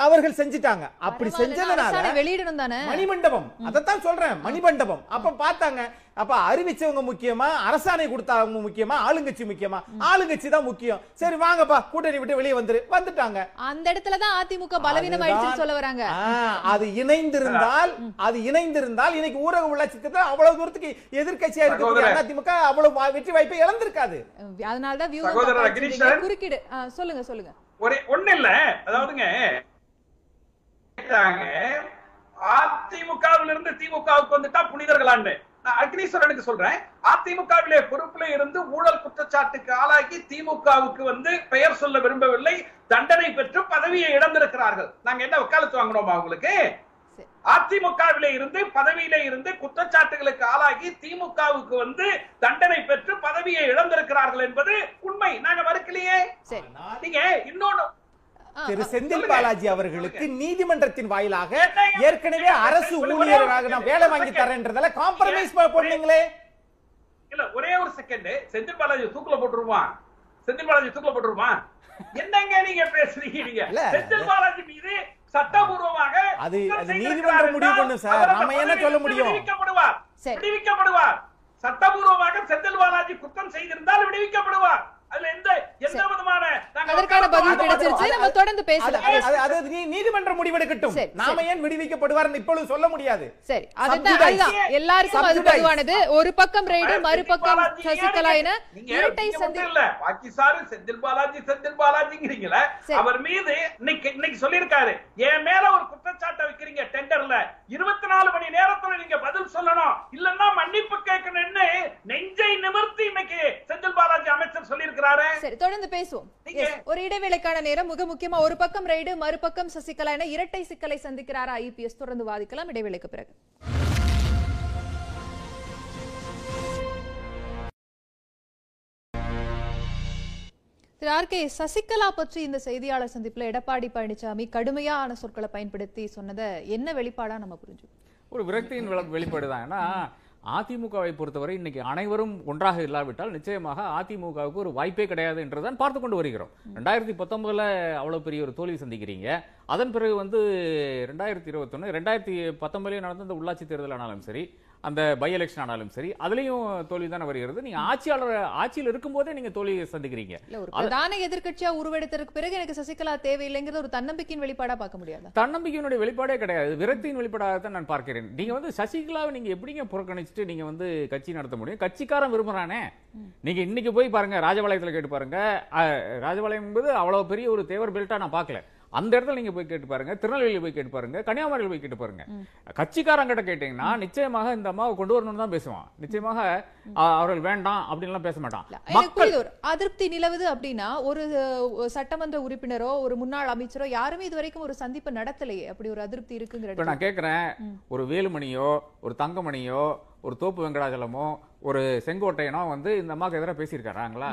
அவர்கள் செஞ்சிட்டாங்க. அப்படி செஞ்சதுனால வெளியிடணும் தானே? மணிமண்டபம். அதத்தான் சொல்றேன். மணிமண்டபம். அப்ப பார்த்தாங்க. அப்ப அறிவிச்சவங்க முக்கியமா அரசாணை கொடுத்தவங்க முக்கியமா ஆளுங்கட்சி முக்கியமா? ஆளுங்கட்சி தான் முக்கியம். சரி வாங்கப்பா. கூட்டணி விட்டு வெளியே வந்துரு. வந்துட்டாங்க. அந்த இடத்துல தான் அதிமுக பலவீனம் ஆயிடுச்சுன்னு அதுதான். சொல்ல வராங்க அது இணைந்திருந்தால் அது இணைந்திருந்தால் இன்னைக்கு ஊரக உள்ளாட்சி திட்டம் அவ்வளவு தூரத்துக்கு எதிர்க்கட்சியா இருக்கக்கூடிய. அதிமுக அவ்வளவு வெற்றி வாய்ப்பை இழந்திருக்காது. வச்சிருக்கீங்க. அக்னீஸ்வரன். குறுக்கிடு. சொல்லுங்க சொல்லுங்க. ஒரே ஒண்ணு இல்ல. அதாவதுங்க கேட்டாங்க அதிமுகவில் இருந்து திமுகவுக்கு வந்துட்டா புனிதர்களான்னு. நான் அக்னீஸ்வரனுக்கு சொல்றேன். அதிமுகவிலே பொறுப்புல இருந்து ஊழல் குற்றச்சாட்டுக்கு ஆளாகி திமுகவுக்கு வந்து பெயர் சொல்ல விரும்பவில்லை. தண்டனை பெற்று பதவியை இழந்திருக்கிறார்கள். நாங்க என்ன வக்காலத்து வாங்கினோமா உங்களுக்கு? சரி. அதிமுகவிலே இருந்து பதவியிலே இருந்து குற்றச்சாட்டுகளுக்கு ஆளாகி திமுகவுக்கு வந்து தண்டனை பெற்று பதவியை இழந்திருக்கிறார்கள் என்பது உண்மை. நாங்க மறுக்கலையே. நீங்க இன்னொன்னு திரு செந்தில். பாலாஜி அவர்களுக்கு நீதிமன்றத்தின் வாயிலாக? ஏற்கனவே அரசு ஊழியராக நான். வேலை வாங்கி. தரேன்றதால காம்ப்ரமைஸ் ஒரே- பண்ணீங்களே இல்ல ஒரே ஒரு செகண்ட் செந்தில் பாலாஜி தூக்குல போட்டுருவான் செந்தில் பாலாஜி தூக்குல போட்டுருவான் என்னங்க நீங்க பேசுறீங்க. செந்தில் பாலாஜி மீது சட்டபூர்வமாக அது- குற்றம் அது செய்திருக்கிறார் நீதிமன்றம் முடிவு என்றால் பண்ணும் சார். நாம என்ன சொல்ல பதவியிலிருந்து முடியும்? விடுவிக்கப்படுவார் சரி. விடுவிக்கப்படுவார் சட்டபூர்வமாக செந்தில் பாலாஜி குற்றம் செய்திருந்தால் விடுவிக்கப்படுவார் அதற்கான பதில் கிடைச்சிருச்சு. நம்ம தொடர்ந்து பேசலாம் அது- நீதிமன்றம் முடிவெடுக்கட்டும். நாம. ஏன் விடுவிக்கப்படுவார் இப்பொழுது சொல்ல முடியாது. சரி அதுதான் Subsidize. அதுதான். எல்லாருக்கும் அது Subsidize. பொதுவானது. ஒரு பக்கம் ரெய்டு மறுபக்கம் சசிகலா என இரட்டை செந்தில் பாலாஜி செந்தில் பாலாஜிங்கிறீங்களே. அவர் மீது இன்னைக்கு இன்னைக்கு சொல்லியிருக்காரு. என் மேல ஒரு குற்றச்சாட்டை வைக்கிறீங்க டெண்டர்ல. இருபத்தி நாலு மணி நேரத்துல நீங்க பதில் சொல்லணும். இல்லன்னா மன்னிப்பு கேட்கணும்னு நெஞ்சை நிமிர்த்தி இன்னைக்கு செந்தில் பாலாஜி அமைச்சர் சொல்லியிருக்கிறாரு. சரி தொடர்ந்து பேசுவோம். ஒரு இடைவேளைக்கான நேரம். மிக முக்கியமா ஒரு பக்கம் ரைடு மறுபக்கம் சசிகலா என இரட்டை சிக்கலை சந்திக்கிறாரா ஐபிஎஸ் தொடர்ந்து வாதிக்கலாம். இடைவேளைக்கு பிறகு. திரு ஆர் கே சசிகலா பற்றி இந்த செய்தியாளர் சந்திப்புல எடப்பாடி பழனிசாமி கடுமையான சொற்களை பயன்படுத்தி சொன்னதை என்ன வெளிப்பாடா நம்ம புரிஞ்சு ஒரு விரக்தியின் வெளி- வெளிப்பாடு தான் ஏன்னா அதிமுகவை பொறுத்தவரை இன்னைக்கு அனைவரும் ஒன்றாக இல்லாவிட்டால் நிச்சயமாக அதிமுகவுக்கு ஒரு வாய்ப்பே கிடையாது என்றுதான் பார்த்து கொண்டு வருகிறோம். ரெண்டாயிரத்தி பத்தொன்பதுல அவ்வளவு பெரிய ஒரு தோல்வி சந்திக்கிறீங்க. அதன் பிறகு வந்து ரெண்டாயிரத்தி இருபத்தொன்னு ரெண்டாயிரத்தி பத்தொன்பதுலேயே நடந்த இந்த உள்ளாட்சி தேர்தல் ஆனாலும் சரி அந்த பை எலெக்ஷன் ஆனாலும் சரி அதுலயும் தோல்வி தானே வருகிறது. நீங்க ஆட்சியாளர் ஆட்சியில் இருக்கும்போதே நீங்க தோல்வியை சந்திக்கிறீங்க. பிரதான எதிர்க்கட்சியா உருவெடுத்ததற்கு பிறகு எனக்கு சசிகலா தேவையில்லைங்கிறது ஒரு தன்னம்பிக்கையின் வெளிப்பாடா பார்க்க முடியாதா? தன்னம்பிக்கையினுடைய வெளிப்பாடே கிடையாது. விரக்தியின் வெளிப்பாடாகத்தான் நான் பார்க்கிறேன். நீங்க வந்து சசிகலாவை நீங்க எப்படிங்க புறக்கணிச்சுட்டு நீங்க வந்து கட்சி நடத்த முடியும்? கட்சிக்காரன் விரும்புறானே. நீங்க இன்னைக்கு போய் பாருங்க ராஜபாளையத்துல கேட்டு பாருங்க. ராஜபாளையம் என்பது அவ்வளவு பெரிய ஒரு தேவர் பெல்ட்டா நான் பார்க்கல. அந்த இடத்துல நீங்க போய் கேட்டு பாருங்க திருநெல்வேலி போய் கேட்டு பாருங்க கன்னியாகுமரியில் போய் கேட்டு பாருங்க. கட்சிக்காரங்கிட்ட கேட்டீங்கன்னா நிச்சயமாக இந்த அம்மாவை கொண்டு வரணும்னு தான் பேசுவான். நிச்சயமாக அவர்கள் வேண்டாம் அப்படின்லாம் பேச மாட்டான். மக்கள் அதிருப்தி நிலவுது அப்படின்னா ஒரு சட்டமன்ற உறுப்பினரோ ஒரு முன்னாள் அமைச்சரோ யாருமே இது வரைக்கும் ஒரு சந்திப்பு நடத்தலையே. அப்படி ஒரு அதிருப்தி இருக்குங்கிற இப்ப. நான் கேக்குறேன் ஒரு வேலுமணியோ ஒரு தங்கமணியோ ஒரு தோப்பு வெங்கடாச்சலமோ ஒரு செங்கோட்டையனோ வந்து இந்த அம்மாக்கு எதிராக பேசியிருக்காங்களா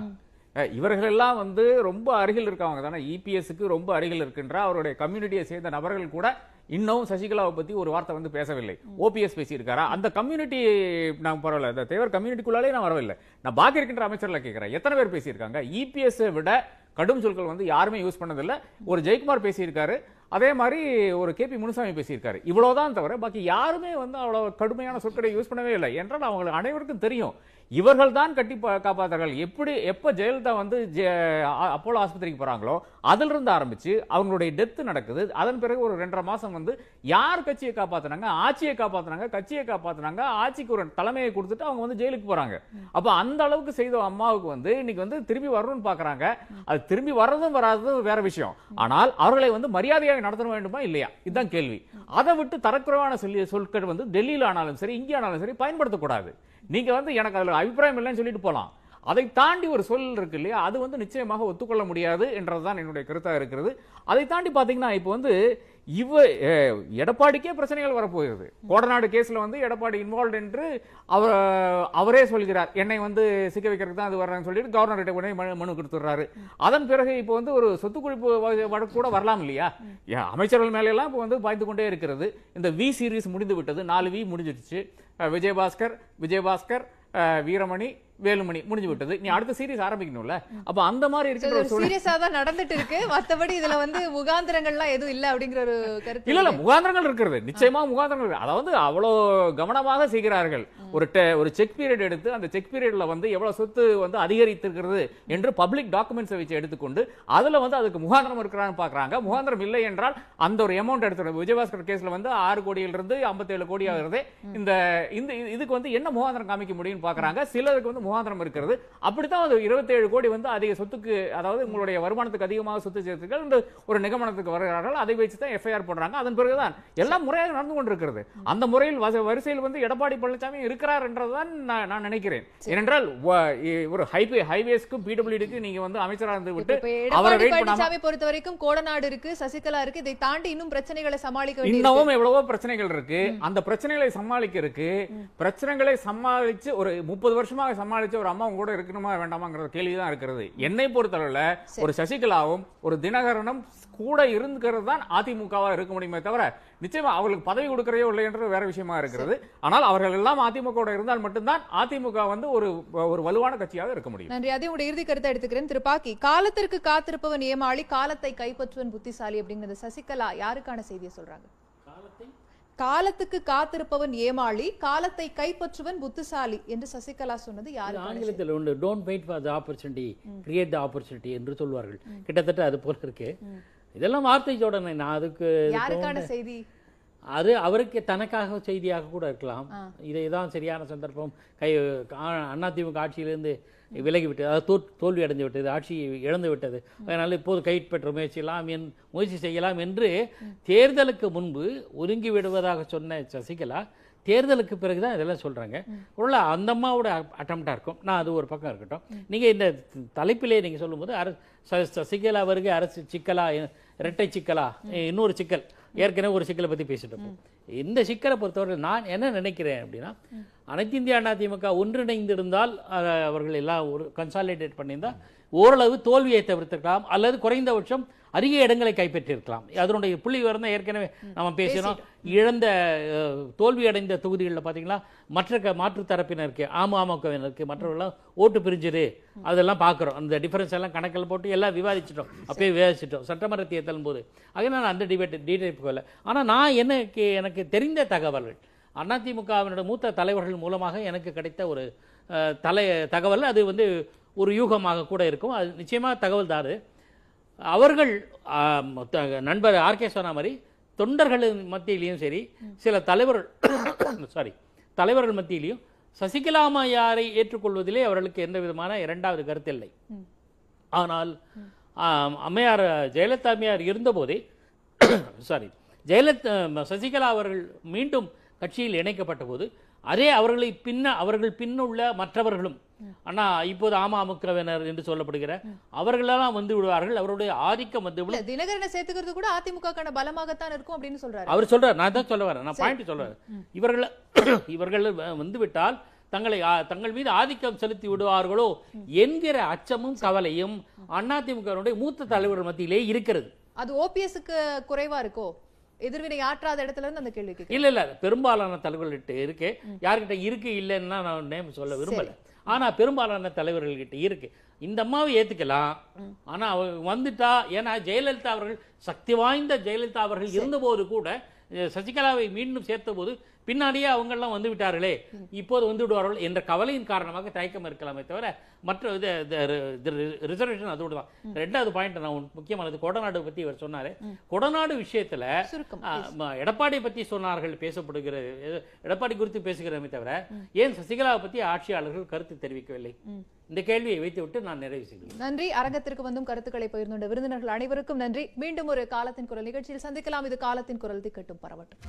இவர்கள் எல்லாம் வந்து ரொம்ப அருகில் இருக்கவங்க தானே. இபிஎஸ்க்கு ரொம்ப அருகில் இருக்கின்ற அவருடைய கம்யூனிட்டியை சேர்ந்த நபர்கள் கூட இன்னும் சசிகலாவை பத்தி ஒரு வார்த்தை வந்து பேசவில்லை. ஓபிஎஸ் பேசியிருக்காரா? அந்த கம்யூனிட்டி நான் பரவாயில்ல இந்த தேவர் கம்யூனிட்டிக்குள்ளாலே நான் வரவில்லை. நான் பாக்கி இருக்கின்ற அமைச்சர்ல கேட்கிறேன் எத்தனை பேர் பேசியிருக்காங்க? இபிஎஸ் விட கடும் சொற்கள் வந்து யாருமே யூஸ் பண்ணதில்லை. ஒரு ஜெயக்குமார் பேசியிருக்காரு. அதே மாதிரி ஒரு கேபி முனுசாமி பேசியிருக்காரு. இவ்வளவுதான் தவிர பாக்கி யாருமே வந்து அவ்வளவு கடுமையான சொற்களை யூஸ் பண்ணவே இல்லை. என்றால் அவங்களுக்கு அனைவருக்கும் தெரியும். இவர்கள் தான் கட்டி பா- எப்படி எப்போ ஜெயலலிதா வந்து ஜெ- அப்போலோ ஆஸ்பத்திரிக்கு போகிறாங்களோ அதிலிருந்து ஆரம்பித்து அவங்களுடைய டெத்து நடக்குது. அதன் பிறகு ஒரு ரெண்டரை மாதம் வந்து யார் கட்சியை காப்பாற்றினாங்க ஆட்சியை காப்பாற்றினாங்க கட்சியை காப்பாற்றினாங்க ஆட்சிக்கு ஒரு தலைமையை கொடுத்துட்டு அவங்க வந்து ஜெயிலுக்கு போகிறாங்க அப்போ அந்த அளவுக்கு செய்த அம்மாவுக்கு வந்து இன்னைக்கு வந்து திரும்பி வரணும்னு பார்க்குறாங்க அது திரும்பி வர்றதும் வராததும் வேற விஷயம். ஆனால் அவர்களை வந்து மரியாதையாக நடத்த வேண்டுமா இல்லையா? இதுதான் கேள்வி. அதை விட்டு தரக்குறைவான சொல்லி சொற்கள் வந்து டெல்லியில் ஆனாலும் சரி இங்கே ஆனாலும் சரி பயன்படுத்தக்கூடாது. நீங்கள் வந்து எனக்கு அதில் அபிப்பிராயம் இல்லைன்னு சொல்லிட்டு போகலாம் அதை தாண்டி ஒரு சொல் இருக்கு இல்லையா? அது வந்து நிச்சயமாக ஒத்துக்கொள்ள முடியாது என்றதுதான் என்னுடைய கருத்தாக இருக்கிறது. அதை தாண்டி பார்த்தீங்கன்னா இப்போ வந்து இவ எடப்பாடிக்கே பிரச்சனைகள் வரப்போகிறது கோடநாடு கேஸில் வந்து எடப்பாடி இன்வால்வ் என்று அவர் அவரே சொல்கிறார். என்னை வந்து சிக்க வைக்கிறதுக்கு தான் அது வர்றேன்னு சொல்லிட்டு கவர்னர்கிட்ட உடனே மனு மனு கொடுத்துட்றாரு. அதன் பிறகு இப்போ வந்து ஒரு சொத்து குழிப்பு வழக்கு கூட வரலாம் இல்லையா? அமைச்சர்கள் மேலெல்லாம் இப்போ வந்து பாய்ந்து கொண்டே இருக்கிறது. இந்த வி சீரிஸ் முடிந்து விட்டது. நாலு வி முடிஞ்சிடுச்சு. விஜயபாஸ்கர் விஜயபாஸ்கர் வீரமணி வேலுமணி முடிஞ்சு விட்டது. நீ அடுத்த சீரிஸ் ஆரம்பிக்கணும்ல. அப்ப அந்த மாதிரி இருக்கிற ஒரு சீரியஸா தான் நடந்துட்டு இருக்கு மத்தபடி இதுல வந்து முகாந்திரங்கள்லாம் எதுவும் இல்ல அப்படிங்கிற ஒரு கருத்து இல்ல இல்ல. முகாந்திரங்கள் இருக்கிறது. நிச்சயமா முகாந்திரங்கள். அதாவது அவ்வளோ கவனமாக செய்கிறார்கள். ஒரு ஒரு செக் பீரியட் எடுத்து அந்த செக் பீரியட்ல வந்து எவ்வளவு சொத்து வந்து அதிகரித்திருக்கிறது என்று பப்ளிக் டாக்குமெண்ட்ஸை வச்சு எடுத்துக்கொண்டு அதுல வந்து அதுக்கு முகாந்திரம் இருக்கிறான்னு பாக்குறாங்க. முகாந்திரம் இல்லை என்றால் அந்த ஒரு அமௌண்ட் எடுத்துறது விஜயபாஸ்கர் கேஸ்ல வந்து ஆறு கோடியில இருந்து 57 கோடி ஆகிறது இந்த இந்த இது- இதுக்கு வந்து என்ன முகாந்திரம் காமிக்க முடியும்னு பாக்குறாங்க. சிலருக்கு வந்து முகாந்திரம் இருக்கிறது. அப்படித்தான் அது 27 கோடி வந்து அதிக சொத்துக்கு அதாவது உங்களுடைய வருமானத்துக்கு அதிகமாக சொத்து சேர்த்துக்கள் இந்த ஒரு நிகமனத்துக்கு வருகிறார்கள். அதை வச்சு தான் எஃப்ஐஆர் போடுறாங்க. அதன் பிறகுதான் எல்லாம் முறையாக நடந்து கொண்டிருக்கிறது. அந்த முறையில் வரிசையில் வந்து எடப்பாடி பழனிசாமி இருக்கிறார் என்றதுதான் நான் நான் நினைக்கிறேன். ஏனென்றால் ஒரு ஹைவே ஹைவேஸ்க்கும் பிடபிள்யூடிக்கு நீங்க வந்து அமைச்சராக இருந்து விட்டு அவரை வெயிட் பண்ணாம பொறுத்த வரைக்கும் கோடநாடு இருக்கு சசிகலா இருக்கு. இதை தாண்டி இன்னும் பிரச்சனைகளை சமாளிக்க இன்னமும் எவ்வளவோ பிரச்சனைகள் இருக்கு. அந்த பிரச்சனைகளை சமாளிக்க இருக்கு பிரச்சனைகளை சமாளிச்சு ஒரு முப்பது வருஷமாக சமாளிச்ச ஒரு அம்மா உங்க கூட இருக்கணுமா வேண்டாமாங்கிற கேள்விதான் இருக்கிறது. என்னை பொறுத்தளவுல ஒரு சசிகலாவும் ஒரு தினகரனும் கூட இருக்கிறது தான் அதிமுகவா இருக்க முடியுமே தவிர நிச்சயமா அவர்களுக்கு பதவி கொடுக்கறையோ இல்லைன்றது வேற விஷயமா இருக்கிறது. ஆனால் அவர்கள் எல்லாம் அதிமுக இருந்தால் மட்டும்தான் அதிமுக வந்து ஒரு ஒரு வலுவான கட்சியாக இருக்க முடியும். நன்றி. அதே உடைய இறுதி கருத்தை எடுத்துக்கிறேன். திரு பாக்கி காலத்திற்கு காத்திருப்பவன் ஏமாளி காலத்தை கைப்பற்றுவன் புத்திசாலி அப்படிங்கிறது சசிகலா. யாருக்கான செய்தியை சொல்றாங்க? காலத்துக்கு காத்திருப்பவன் ஏமாளி காலத்தை கைப்பற்றுவன் புத்திசாலி என்று சசிகலா சொன்னது செய்தி? ஆங்கிலத்தில் உண்டு. Don't wait for the opportunity create the opportunity என்று சொல்வார்கள். கிட்டத்தட்ட அது போல இருக்கு. இதெல்லாம் வார்த்தை ஜோடனை நான் அதுக்கு யாருக்கான செய்தி? அது அவருக்கு தனக்காக செய்தியாக கூட இருக்கலாம். இதை தான் சரியான சந்தர்ப்பம். கை அதிமுக ஆட்சியிலிருந்து விலகி விட்டது அதாவது தோ- தோல்வி அடைந்து விட்டது ஆட்சி இழந்து விட்டது அதனால் இப்போது கைப்பற்ற முயற்சியெல்லாம் என் முயற்சி செய்யலாம் என்று தேர்தலுக்கு முன்பு ஒதுங்கி விடுவதாக சொன்ன சசிகலா தேர்தலுக்கு பிறகு தான் இதெல்லாம் சொல்கிறாங்க உள்ள அந்த அம்மாவோட அட்டம்ப்டாக இருக்கும். நான் அது ஒரு பக்கம் இருக்கட்டும். நீங்கள் இந்த தலைப்பிலே நீங்கள் சொல்லும்போது அர ச- சசிகலா வருகை அரசு சிக்கலா இரட்டை சிக்கலா இன்னொரு சிக்கல். ஏற்கனவே ஒரு சிக்கலை பற்றி பேசிட்டோம் இந்த சிக்கலை பொறுத்தவரை நான் என்ன நினைக்கிறேன் அப்படின்னா அனைத்து இந்திய அண்ணா திமுக ஒன்றிணைந்திருந்தால் அவர்கள் எல்லாம் ஒரு கன்சாலிடேட் பண்ணியிருந்தால் ஓரளவு தோல்வியை தவிர்த்திருக்கலாம் அல்லது குறைந்தபட்சம் அதிக இடங்களை கைப்பற்றியிருக்கலாம். அதனுடைய புள்ளி விவரம் தான் ஏற்கனவே நம்ம பேசினோம். இழந்த தோல்வி அடைந்த தொகுதிகளில் பார்த்தீங்களா மற்ற மாற்று தரப்பினருக்கு அமமுகவினருக்கு மற்றவர்கள்லாம் ஓட்டு பிரிஞ்சுது. அதெல்லாம் பார்க்குறோம் அந்த டிஃபரன்ஸ் எல்லாம் கணக்கில் போட்டு எல்லாம் விவாதிச்சிட்டோம். அப்பயே விவாதிச்சிட்டோம். சட்டமன்ற தேர்தல் போது. ஆக நான் அந்த டிபேட் டீடைல் போகல ஆனால் நான் எனக்கு எனக்கு தெரிந்த தகவல்கள் அதிமுகவினோட மூத்த தலைவர்கள் மூலமாக எனக்கு கிடைத்த ஒரு தலை தகவல். அது வந்து ஒரு யூகமாக கூட இருக்கும். அது நிச்சயமாக தகவல் தாரு அவர்கள் நண்பர் ஆர்கே சொன்ன மாதிரி தொண்டர்களின் மத்தியிலையும் சரி சில தலைவர்கள் *coughs* சாரி தலைவர்கள் மத்தியிலையும் சசிகலா அம்மையாரை ஏற்றுக்கொள்வதிலே அவர்களுக்கு எந்த விதமான இரண்டாவது கருத்தில்லை ஆனால் ஆம், அம்மையார் ஜெயலலிதா அம்மையார் இருந்தபோதே *coughs* சாரி ஜெயலலிதா சசிகலா அவர்கள் மீண்டும் கட்சியில் இணைக்கப்பட்ட போது அதே அவர்களை பின்ன அவர்கள் பின்னுள்ள மற்றவர்களும் அண்ணா இப்போது அமமுகவினர் என்று சொல்லப்படுகிற அவர்களெல்லாம் வந்து விடுவார்கள். அவருடைய ஆதிக்கம் வந்து தினகரனை சேர்த்துக்கிறது கூட அதிமுகக்கான பலமாகத்தான் இருக்கும் அப்படின்னு சொல்றாரு. அவர் சொல்றார் நான் தான் சொல்ல வரேன் நான் பாயிண்ட் சொல்றேன். இவர்கள் இவர்கள் வந்து விட்டால் தங்களை தங்கள் மீது ஆதிக்கம் செலுத்தி விடுவார்களோ என்கிற அச்சமும் கவலையும் அதிமுகவினுடைய மூத்த தலைவர்கள் மத்தியிலே இருக்கிறது. அது ஓபிஎஸ்க்கு குறைவா இருக்கோ? எதிர்வினை ஆற்றாத இடத்துல இருந்து அந்த கேள்வி கேட்கிறேன். இல்ல இல்ல பெரும்பாலான தலைவர்கள்ட்ட இருக்கு. யார்கிட்ட இருக்கு இல்லைன்னா நான் நேம் சொல்ல விரும்பல. ஆனா பெரும்பாலான தலைவர்கள்கிட்ட இருக்கு. இந்த அம்மாவை ஏத்துக்கலாம். ஆனா அவ வந்துட்டா ஏன்னா ஜெயலலிதா அவர்கள் சக்தி வாய்ந்த ஜெயலலிதா அவர்கள் இருந்தபோது கூட சசிகலாவை மீண்டும் சேர்த்த போது பின்னாடியே அவங்கெல்லாம் வந்து விட்டார்களே இப்போது வந்து விடுவார்கள் என்ற கவலையின் காரணமாக தயக்கம் இருக்கலாமே தவிர மற்ற இது ரிசர்வேஷன் அதோடு தான் ரெண்டாவது பாயிண்ட் நான் முக்கியமானது கொடநாடு பத்தி இவர் சொன்னாரு. கொடநாடு விஷயத்துல எடப்பாடி பத்தி சொன்னார்கள் பேசப்படுகிறது எடப்பாடி குறித்து பேசுகிறோமே தவிர ஏன் சசிகலாவை பத்தி ஆட்சியாளர்கள் கருத்து தெரிவிக்கவில்லை? இந்த கேள்வியை வைத்துவிட்டு நான் நிறைவு செய்கிறேன். நன்றி. அரங்கத்திற்கு வந்தும் கருத்துக்களை பகிர்ந்துள்ள விருந்தினர்கள் அனைவருக்கும் நன்றி. மீண்டும் ஒரு காலத்தின் குரல் நிகழ்ச்சியில் சந்திக்கலாம். இது காலத்தின் குரல் திக்கட்டும் பரவட்டும்.